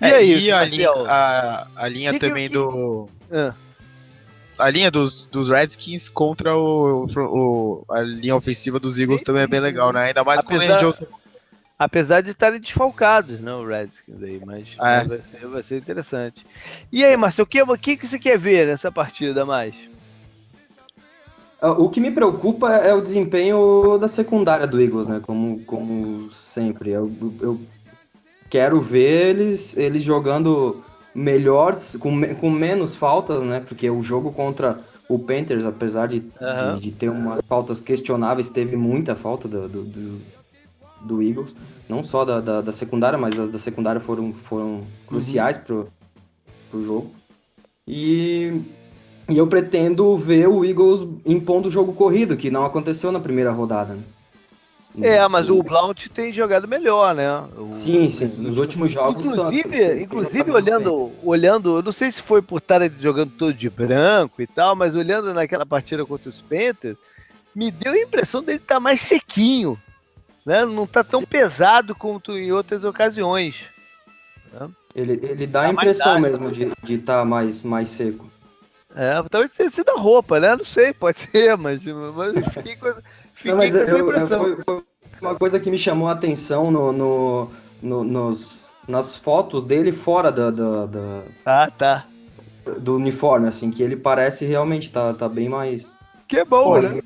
E É, aí, e a linha, Marcel? a, a linha Que que- também que- do. Ah, A linha dos, dos Redskins contra o, o- a linha ofensiva dos Eagles Sim, também é bem legal, né? Ainda mais com o Apesar- Lenny Johnson. Apesar de estarem desfalcados, né? O Redskins aí, mas É. vai, ser, vai ser interessante. E aí, Marcel, o que, o que você quer ver nessa partida mais? Ah, O que me preocupa é o desempenho da secundária do Eagles, né? Como, como sempre. Eu, eu quero ver eles, eles jogando melhor, com, com menos faltas, né? Porque o jogo contra o Panthers, apesar de, Aham. de, de ter umas faltas questionáveis, teve muita falta do, do, do, do Eagles. Não só da, da, da secundária, mas as da secundária foram, foram cruciais pro, pro jogo. E, e eu pretendo ver o Eagles impondo o jogo corrido, que não aconteceu na primeira rodada. Né? É, mas o Blount tem jogado melhor, né? O- Sim, sim. Nos últimos jogos. Inclusive, tem- inclusive tem jogado olhando, olhando, eu não sei se foi por estar jogando todo de branco e tal, mas olhando naquela partida contra os Panthers, me deu a impressão dele estar mais sequinho, né? Não tá tão Sim. pesado quanto em outras ocasiões. Ele, ele dá Dá a impressão mesmo de estar mais, mais seco. É, talvez tenha sido a roupa, né? Não sei, pode ser, mas, mas eu fiquei com, fiquei Não, mas com essa eu- eu- impressão. foi, foi uma coisa que me chamou a atenção no, no- no- nos, nas fotos dele fora da, da- da- Ah, tá. do uniforme, assim, que ele parece realmente tá, tá bem mais. Que bom, Pô, né?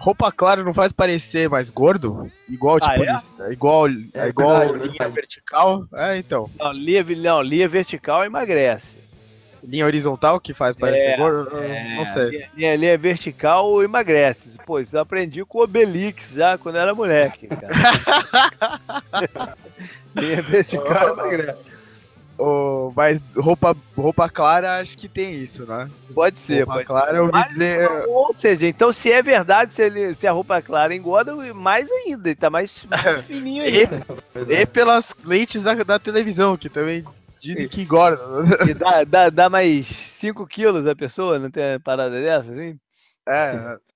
Roupa clara não faz parecer mais gordo? Igual, Ah, tipo, é? é igual, É é igual verdade, linha vertical? É, então. Não, linha, não, linha vertical emagrece. Linha horizontal que faz parecer É, gordo? É, não sei. Linha, linha, linha vertical emagrece. Pô, isso eu aprendi com o Obelix já quando era moleque, cara. linha vertical emagrece. Ô, mas roupa, roupa clara acho que tem isso, né? Pode ser, roupa pode clara eu Mas- dizer. Ou seja, então se é verdade, se, ele, se a roupa clara engorda, mais ainda, ele tá mais, mais fininho E, ainda. e pelas lentes da, da televisão, que também dizem que engorda. E dá, dá, dá mais 5 quilos a pessoa, não tem uma parada dessa, assim? É.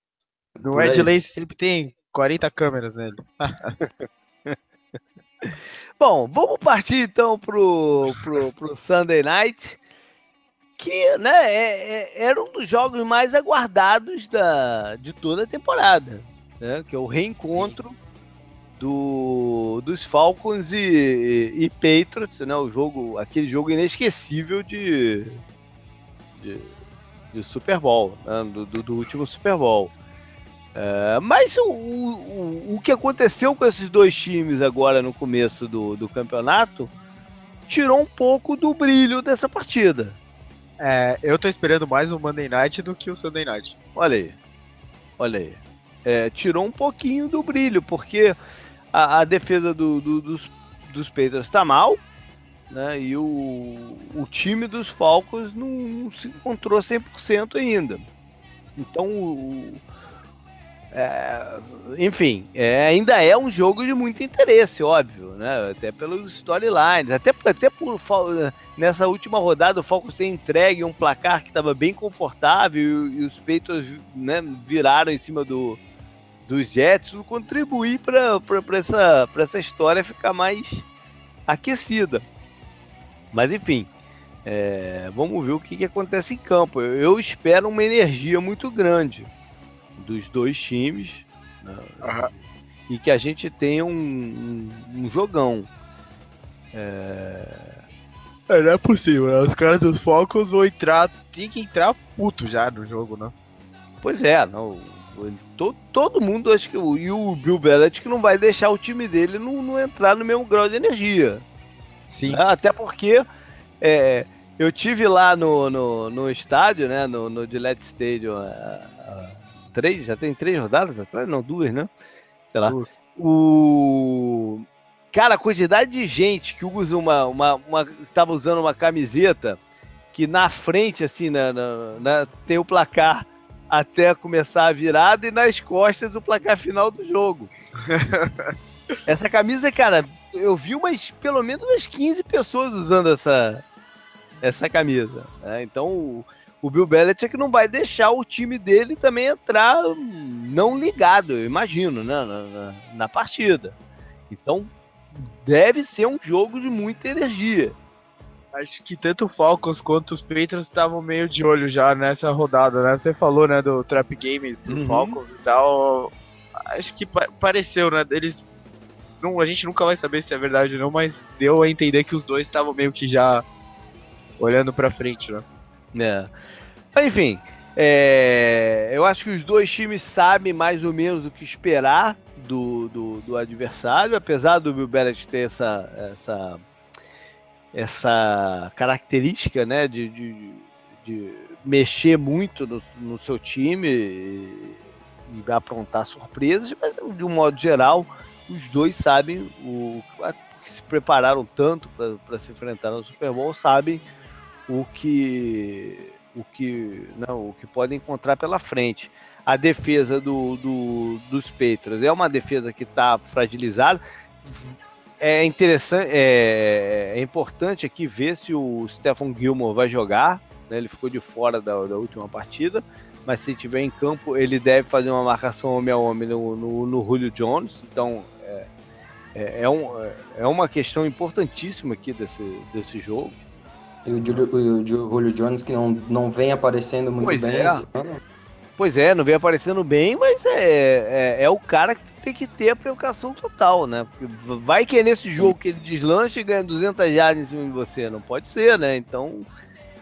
No Ed aí. Lace sempre tem 40 câmeras nele. Bom, vamos partir então pro, pro, pro Sunday Night, que né, é- é- era um dos jogos mais aguardados da, de toda a temporada, né, que é o reencontro do, dos Falcons e, e Patriots, né, o jogo, aquele jogo inesquecível de, de, de Super Bowl, né, do, do- do último Super Bowl. É, mas o, o, o que aconteceu com esses dois times agora no começo do, do campeonato tirou um pouco do brilho dessa partida. É, eu tô esperando mais o Monday Night do que o Sunday Night. Olha aí. Olha aí. É, tirou um pouquinho do brilho, porque a, a defesa do, do, dos, dos Patriots está mal, né? E o, o time dos Falcons não, não se encontrou 100% ainda. Então, o, é, enfim, é, ainda é um jogo de muito interesse, óbvio, né? Até pelos storylines, até, até por nessa última rodada o Falcons tem entregue um placar que estava bem confortável e, e os Patriots né, viraram em cima do, dos Jets, contribuir para essa, essa história ficar mais aquecida. Mas enfim, é, vamos ver o que, que acontece em campo. Eu, eu espero uma energia muito grande dos dois times né? uhum. e que a gente tenha um, um, um jogão. É... é... não é possível, né? Os caras dos Falcons vão entrar, tem que entrar puto já no jogo, né? Pois é, não. Todo, todo mundo, acho que o, e o Bill Belichick não vai deixar o time dele não, não entrar no mesmo grau de energia. Sim. Né? Até porque é, eu tive lá no, no, no estádio, né, no, no Gillette Stadium, três, já tem três rodadas atrás? Não, duas, né? Sei lá. O. Cara, a quantidade de gente que usa uma, uma, uma. Tava usando uma camiseta que na frente, assim, na, na, na, tem o placar até começar a virada e nas costas o placar final do jogo. essa camisa, cara, eu vi umas, pelo menos umas 15 pessoas usando essa, essa camisa. Né? Então, o Bill Belichick não vai deixar o time dele também entrar não ligado, eu imagino, né, na, na, na partida. Então deve ser um jogo de muita energia. Acho que tanto o Falcons quanto os Patriots estavam meio de olho já nessa rodada, né? Você falou, né, do trap game do uhum. Falcons e tal. Acho que pa pareceu, né? Eles não, a gente nunca vai saber se é verdade ou não, mas deu a entender que os dois estavam meio que já olhando para frente, né? É. Enfim, é, eu acho que os dois times sabem mais ou menos o que esperar do, do, do adversário, apesar do Bill Belichick ter essa, essa, essa característica né, de, de, de mexer muito no, no seu time e, e, aprontar surpresas, mas de um modo geral, os dois sabem o que se prepararam tanto para se enfrentar no Super Bowl, sabem o que o que, não, o que podem encontrar pela frente. A defesa do, do dos Patriots é uma defesa que está fragilizada. É interessante, é, é, importante aqui ver se o Stephen Gilmore vai jogar. Né? Ele ficou de fora da, da última partida, mas se tiver em campo, ele deve fazer uma marcação homem a homem no, no, no Julio Jones. Então é, é, é um, é uma questão importantíssima aqui desse, desse jogo. E o Julio, o Julio Jones que não, não vem aparecendo muito pois bem é. esse ano. Pois é, não vem aparecendo bem, mas é, é, é, o cara que tem que ter a preocupação total, né? Porque vai que é nesse jogo que ele deslancha e ganha 200 yards em cima de você, não pode ser, né? Então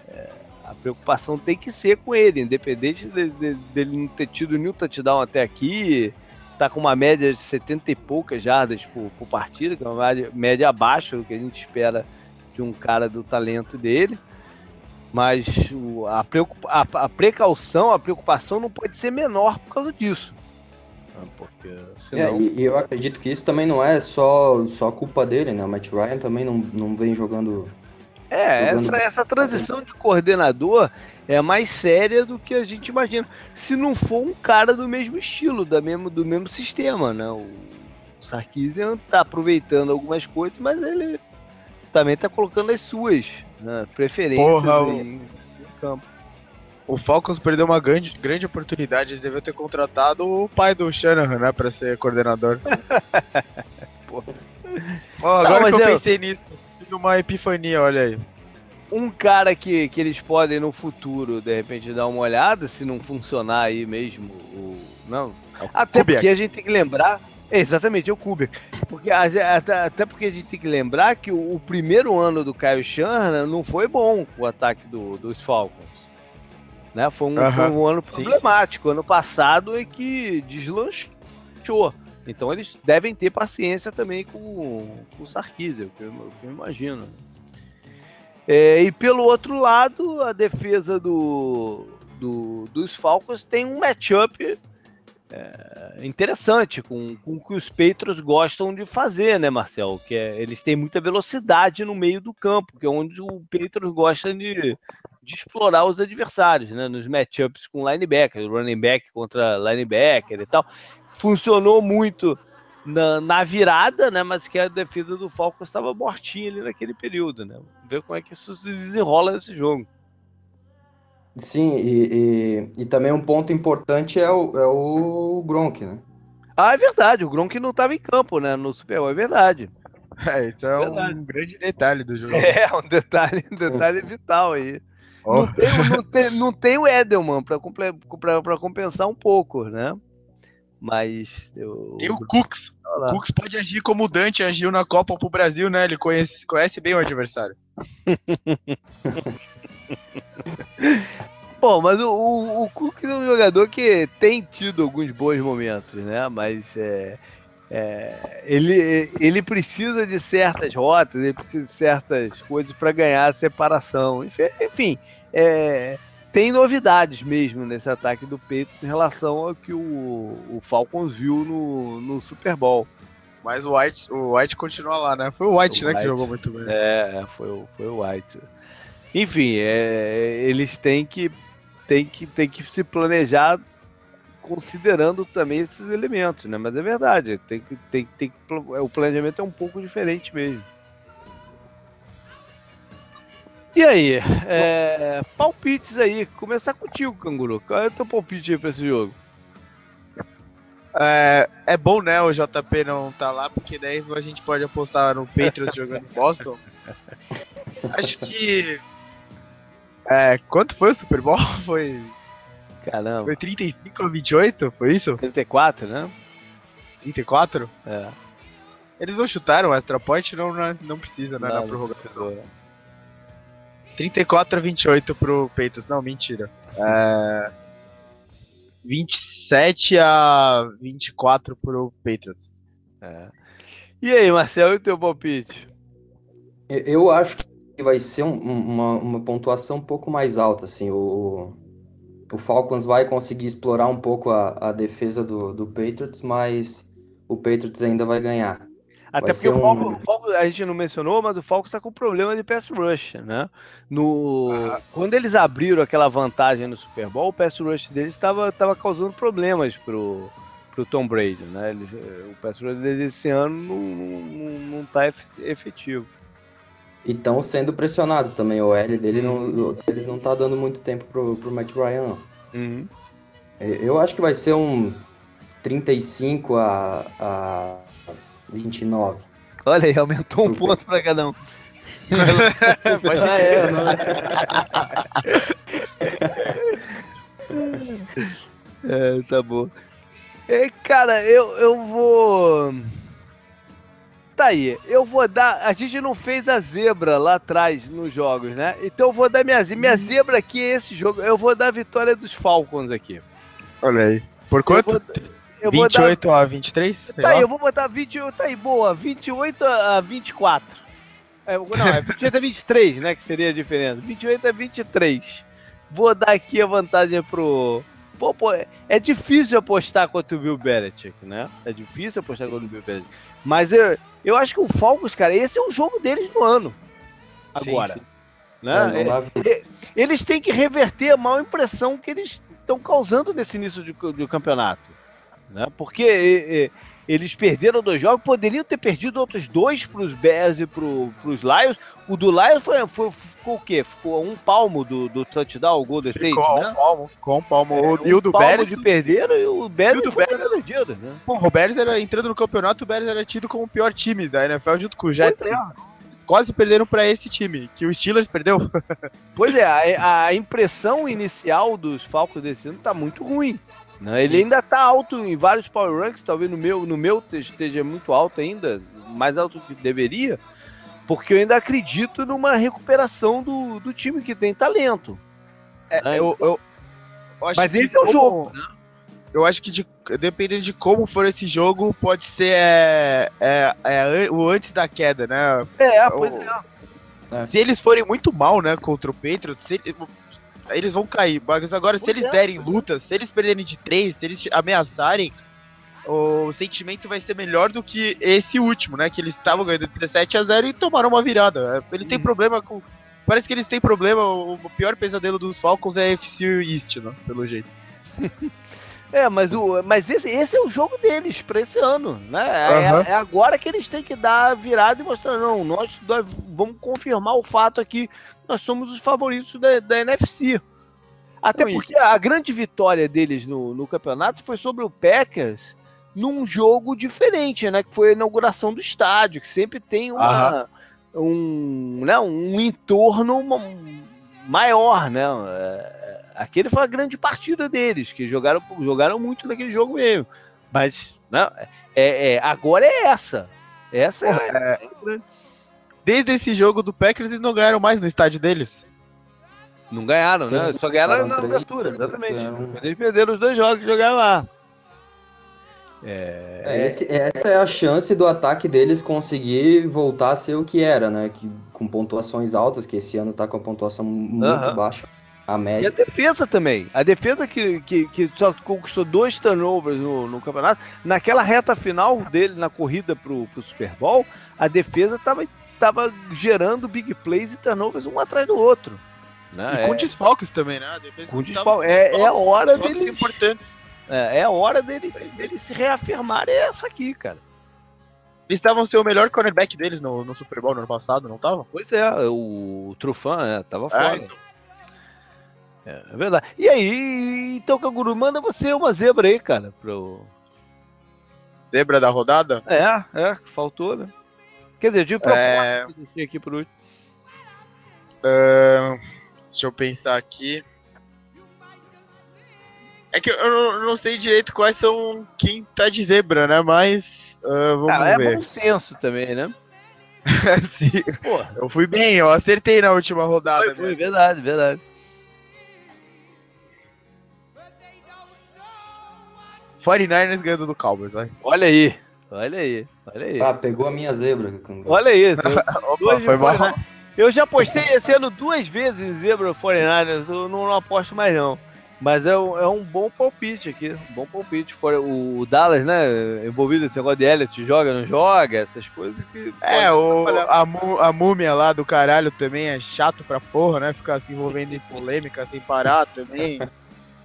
é, a preocupação tem que ser com ele, independente dele de, de, de não ter tido nenhum touchdown até aqui, tá com uma média de 70 e poucas jardas por, por partida, que é uma média abaixo do que a gente espera de um cara do talento dele. Mas a, a, a precaução, a preocupação não pode ser menor por causa disso. Ah, porque, é, senão... É, e, eu acredito que isso também não é só, só culpa dele, né? O Matt Ryan também não, não vem jogando. É, jogando... essa, essa transição de coordenador é mais séria do que a gente imagina. Se não for um cara do mesmo estilo, da mesmo, do mesmo sistema, né? O Sarkisian tá aproveitando algumas coisas, mas ele também tá colocando as suas né, preferências Porra, em, em, campo. O Falcons perdeu uma grande, grande oportunidade, eles deviam ter contratado o pai do Shanahan, né, pra ser coordenador. Porra. Oh, agora Não, que eu, eu pensei nisso, tive uma epifania, olha aí. Um cara que, que eles podem no futuro, de repente, dar uma olhada, se não funcionar aí mesmo, o, não. É Até Kubiak. porque a gente tem que lembrar Exatamente, é o Kubrick. Porque, até porque a gente tem que lembrar que o, o primeiro ano do Kyle Shanahan não foi bom o ataque do, dos Falcons. Né? Foi, um, foi um ano problemático. Sim. Ano passado é que deslanchou. Então eles devem ter paciência também com, com o Sarkisian, que eu, que eu imagino. É, e pelo outro lado, a defesa do, do, dos Falcons tem um matchup é, interessante com, com o que os Patriots gostam de fazer, né, Marcel? Que é, eles têm muita velocidade no meio do campo, que é onde o Patriots gosta de, de explorar os adversários, né? Nos matchups com linebacker, running back contra linebacker e tal. Funcionou muito na, na, virada, né? Mas que a defesa do Falcons estava mortinha ali naquele período, né? Ver como é que isso se desenrola nesse jogo. Sim, e, e, e, também um ponto importante é o, é o Gronk, né? Ah, é verdade, o Gronk não estava em campo, né, no Super Bowl, é verdade. É, isso é verdade. um grande detalhe do jogo. É, um detalhe, um detalhe vital aí. Oh. Não, tem, não, tem, não tem o Edelman para compensar um pouco, né? Mas. Eu... Tem o Cooks. O Cooks pode agir como o Dante agiu na Copa pro Brasil, né? Ele conhece, conhece bem o adversário. Bom, mas o, o, o Cook é um jogador que tem tido alguns bons momentos, né? Mas é, é, ele, ele precisa de certas rotas, ele precisa de certas coisas para ganhar a separação. Enfim, é, tem novidades mesmo nesse ataque do peito em relação ao que o, o Falcons viu no, no Super Bowl. Mas o White, o White continua lá, né? Foi o White, o né, White. que jogou muito bem. É, foi, foi o White. Enfim, é, eles têm que, têm, que, têm que se planejar considerando também esses elementos, né? Mas é verdade, tem que, tem, tem, o planejamento é um pouco diferente mesmo. E aí, é, palpites aí, começar contigo, Canguru. Qual é o teu palpite aí pra esse jogo? É, é bom, né, o JP não tá lá, porque daí a gente pode apostar no Patriots jogando em Boston. Acho que é, quanto foi o Super Bowl? Foi. Caramba. Foi 35 a 28? Foi isso? 34, né? 34? É. Eles não chutaram o extra point, não, não, não precisa, né? Não, na prorrogação. 34 a 28 pro Peitos. Não, mentira. É... 27 a 24 pro Patriots. É. E aí, Marcelo, e o teu palpite? Eu acho que vai ser um, uma, uma pontuação um pouco mais alta, assim, o, o Falcons vai conseguir explorar um pouco a, a defesa do, do Patriots, mas o Patriots ainda vai ganhar. Até vai porque o Falcons, um... Falcons, a gente não mencionou, mas o Falcons está com problema de pass rush, né? No, ah. Quando eles abriram aquela vantagem no Super Bowl, o pass rush deles estava causando problemas pro, pro Tom Brady, né? Eles, o pass rush deles esse ano não está efetivo. E estão sendo pressionados também. O L dele não, eles não tá dando muito tempo pro, pro Matt Ryan, não. Uhum. Eu acho que vai ser um 35 a, a 29. Olha aí, aumentou um ponto para cada um. Pode ah, é, não... é, tá bom. É, cara, eu, eu vou tá aí. Eu vou dar. A gente não fez a zebra lá atrás nos jogos, né? Então eu vou dar minha, minha zebra aqui é esse jogo. Eu vou dar a vitória dos Falcons aqui. Olha aí. Por quanto? Eu vou, eu 28 dar... a 23? Tá aí, eu vou botar 28. Tá aí, boa. 28 a 24. É, não, é 28 a 23, né? Que seria a diferença. 28 a 23. Vou dar aqui a vantagem pro. Pô, pô, é difícil apostar contra o Bill Belichick, né? É difícil apostar contra o Bill Belichick. Mas eu, eu acho que o Falcons, cara, esse é o jogo deles no ano. Agora. Sim, sim. Né? É, eles têm que reverter a má impressão que eles estão causando nesse início de, de campeonato. Né? Porque e, eles perderam dois jogos, poderiam ter perdido outros dois para os Bears e para os Lions. O do Lions foi, foi, ficou o quê? Ficou um palmo do, do touchdown, o Golden State, ficou né? um palmo, ficou um palmo. É, e o do palmo Bears... de perderam e o Bears, o Bears perdido, né? Pô, o Bears era, entrando no campeonato, o Bears era tido como o pior time da NFL junto com o Jets. É. Quase perderam para esse time, que o Steelers perdeu. pois é, a, a impressão inicial dos Falcons desse ano tá muito ruim. Né? Ele ainda está alto em vários power ranks, talvez no meu, no meu esteja muito alto ainda, mais alto do que deveria, porque eu ainda acredito numa recuperação do, do time que tem talento. É, né? eu, eu, eu Mas esse é o jogo. Né? Eu acho que de, dependendo de como for esse jogo, pode ser é, é, é o antes da queda, né? É, pois é. Se eles forem muito mal, né, contra o Patriots, se, eles vão cair. Mas agora, se eles derem lutas, se eles perderem de três, se eles ameaçarem, o sentimento vai ser melhor do que esse último, né? Que eles estavam ganhando 17 a 0 e tomaram uma virada. Eles têm uhum. problema com. Parece que eles têm problema. O pior pesadelo dos Falcons é a FC East, né? Pelo jeito. É, mas, o, mas esse, esse é o jogo deles para esse ano, né? É, uhum. é, agora que eles têm que dar a virada e mostrar, não, nós, nós vamos confirmar o fato aqui, nós somos os favoritos da, da NFC. Até porque a grande vitória deles no, no campeonato foi sobre o Packers num jogo diferente, né? Que foi a inauguração do estádio, que sempre tem uma, um, né, um entorno maior, né? É, aquele foi a grande partida deles, que jogaram, jogaram muito naquele jogo mesmo. Mas né, é, é agora é essa. Essa é, é, Desde esse jogo do Packers, eles não ganharam mais no estádio deles. Não ganharam, Sim, né? Só ganharam na abertura, exatamente. Ganharam... Eles perderam os dois jogos que jogaram lá. É... É, esse, essa é a chance do ataque deles conseguir voltar a ser o que era, né? Que, com pontuações altas, que esse ano tá com a pontuação muito baixa. A média. E a defesa também. A defesa que, que, que só conquistou dois turnovers no, no, campeonato, naquela reta final dele, na corrida pro, pro Super Bowl, a defesa tava, tava gerando big plays e turnovers um atrás do outro. Né? E com é... desfalques também, né? com desfalques. É, é a hora deles. importantes. É, é a hora deles, deles se reafirmarem essa aqui, cara. Eles estavam sendo o melhor cornerback deles no, no Super Bowl no ano passado, não estavam? Pois é, o, Trufan é, tava é, fora. Então. É, é, verdade. E aí, então, Canguru, manda você uma zebra aí, cara, pro. Zebra da rodada? É, é, faltou, né? Quer dizer, de propósito, é... deixei aqui por último. Uh, deixa eu pensar aqui. É que eu não sei direito quais são quem tá de zebra, né? Mas uh, vamos Cara, ver. é bom senso também, né? Sim. Pô, eu fui bem, eu acertei na última rodada. Foi, foi verdade, verdade. 49ers ganhando do Cowboys, vai. Olha aí, olha aí, olha aí. Ah, pegou a minha zebra. Olha aí. Opa, foi mal. Né? Eu já postei esse ano duas vezes em zebra 49ers, eu não, não aposto mais não. Mas é um, é um bom palpite aqui, um bom palpite. O, o Dallas, né, envolvido nesse negócio de Elliot, joga, não joga, essas coisas que... É, o, a, a múmia lá do caralho também é chato pra porra, né, ficar se envolvendo em polêmica sem parar também.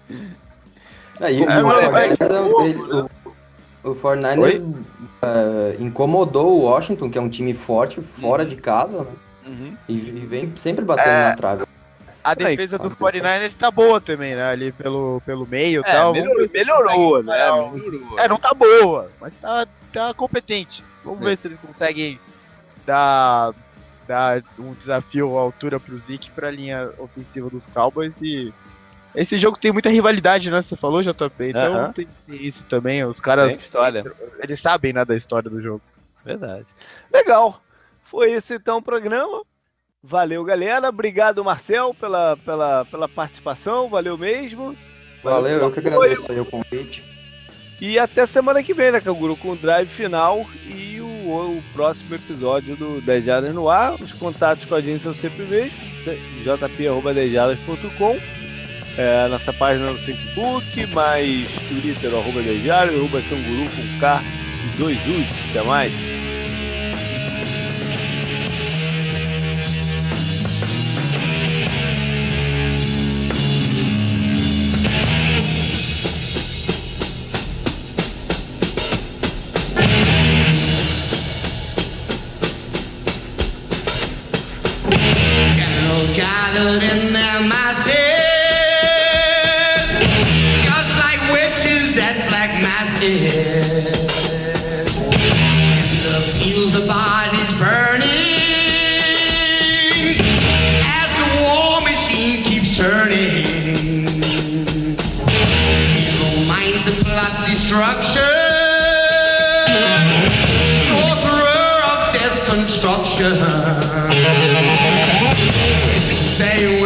É, e, é, o, o, o, o 49ers uh, incomodou o Washington, que é um time forte, fora uhum. de casa, né? Uhum. E, e, vem sempre batendo é, na trave. A defesa do 49ers tá boa também, né? Ali pelo, pelo meio e é, tal. Melhorou, melhorou né? Melhorou. É, não tá boa, mas tá, tá competente. Vamos é. ver se eles conseguem dar, dar um desafio à altura pro Zeke pra linha ofensiva dos Cowboys e esse jogo tem muita rivalidade, né? Você falou, JP. Então uh -huh. tem isso também. Os caras. Tem história. Eles sabem, né, da história do jogo. Verdade. Legal. Foi esse então o programa. Valeu, galera. Obrigado, Marcel, pela, pela, pela participação. Valeu mesmo. Valeu, Valeu eu que agradeço aí o convite. E até semana que vem, né, Canguru? Com o drive final e o, o próximo episódio do 10 Jardas no ar. Os contatos com a gente são sempre mesmos: jp.10jardas.com é, nossa página no Facebook, mais Twitter, arroba Diário, arroba Canguru com K e dois U's. Até mais. in their masses. The fields, the bodies burning as the war machine keeps turning. Evil minds that plot destruction, sorcerer of construction. Say,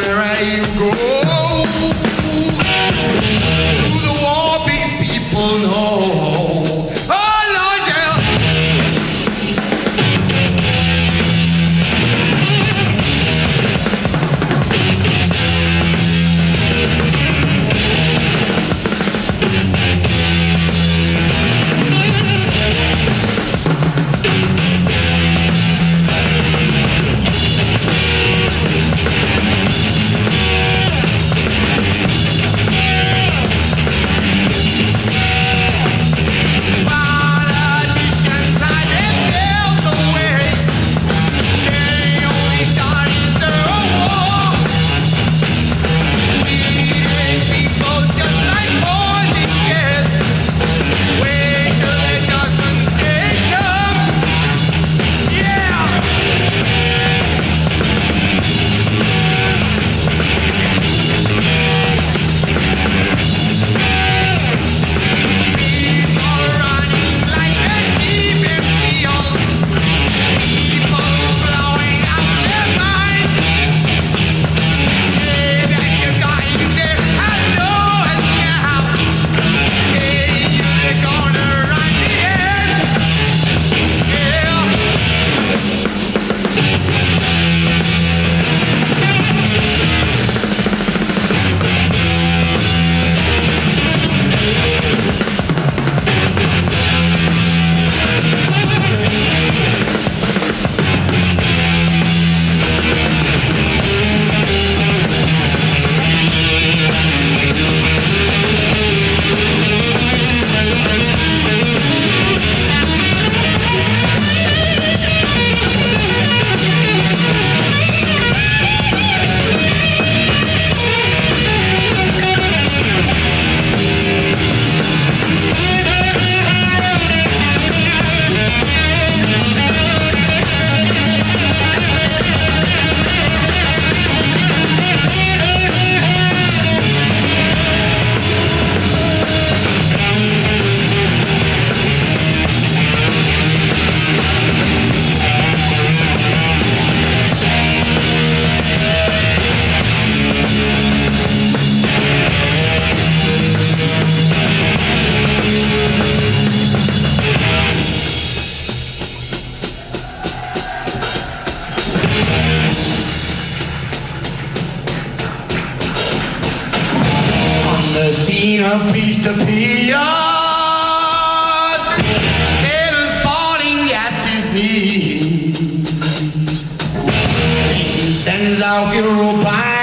a feast of peons. Haters falling at his knees. He sends out Europeans.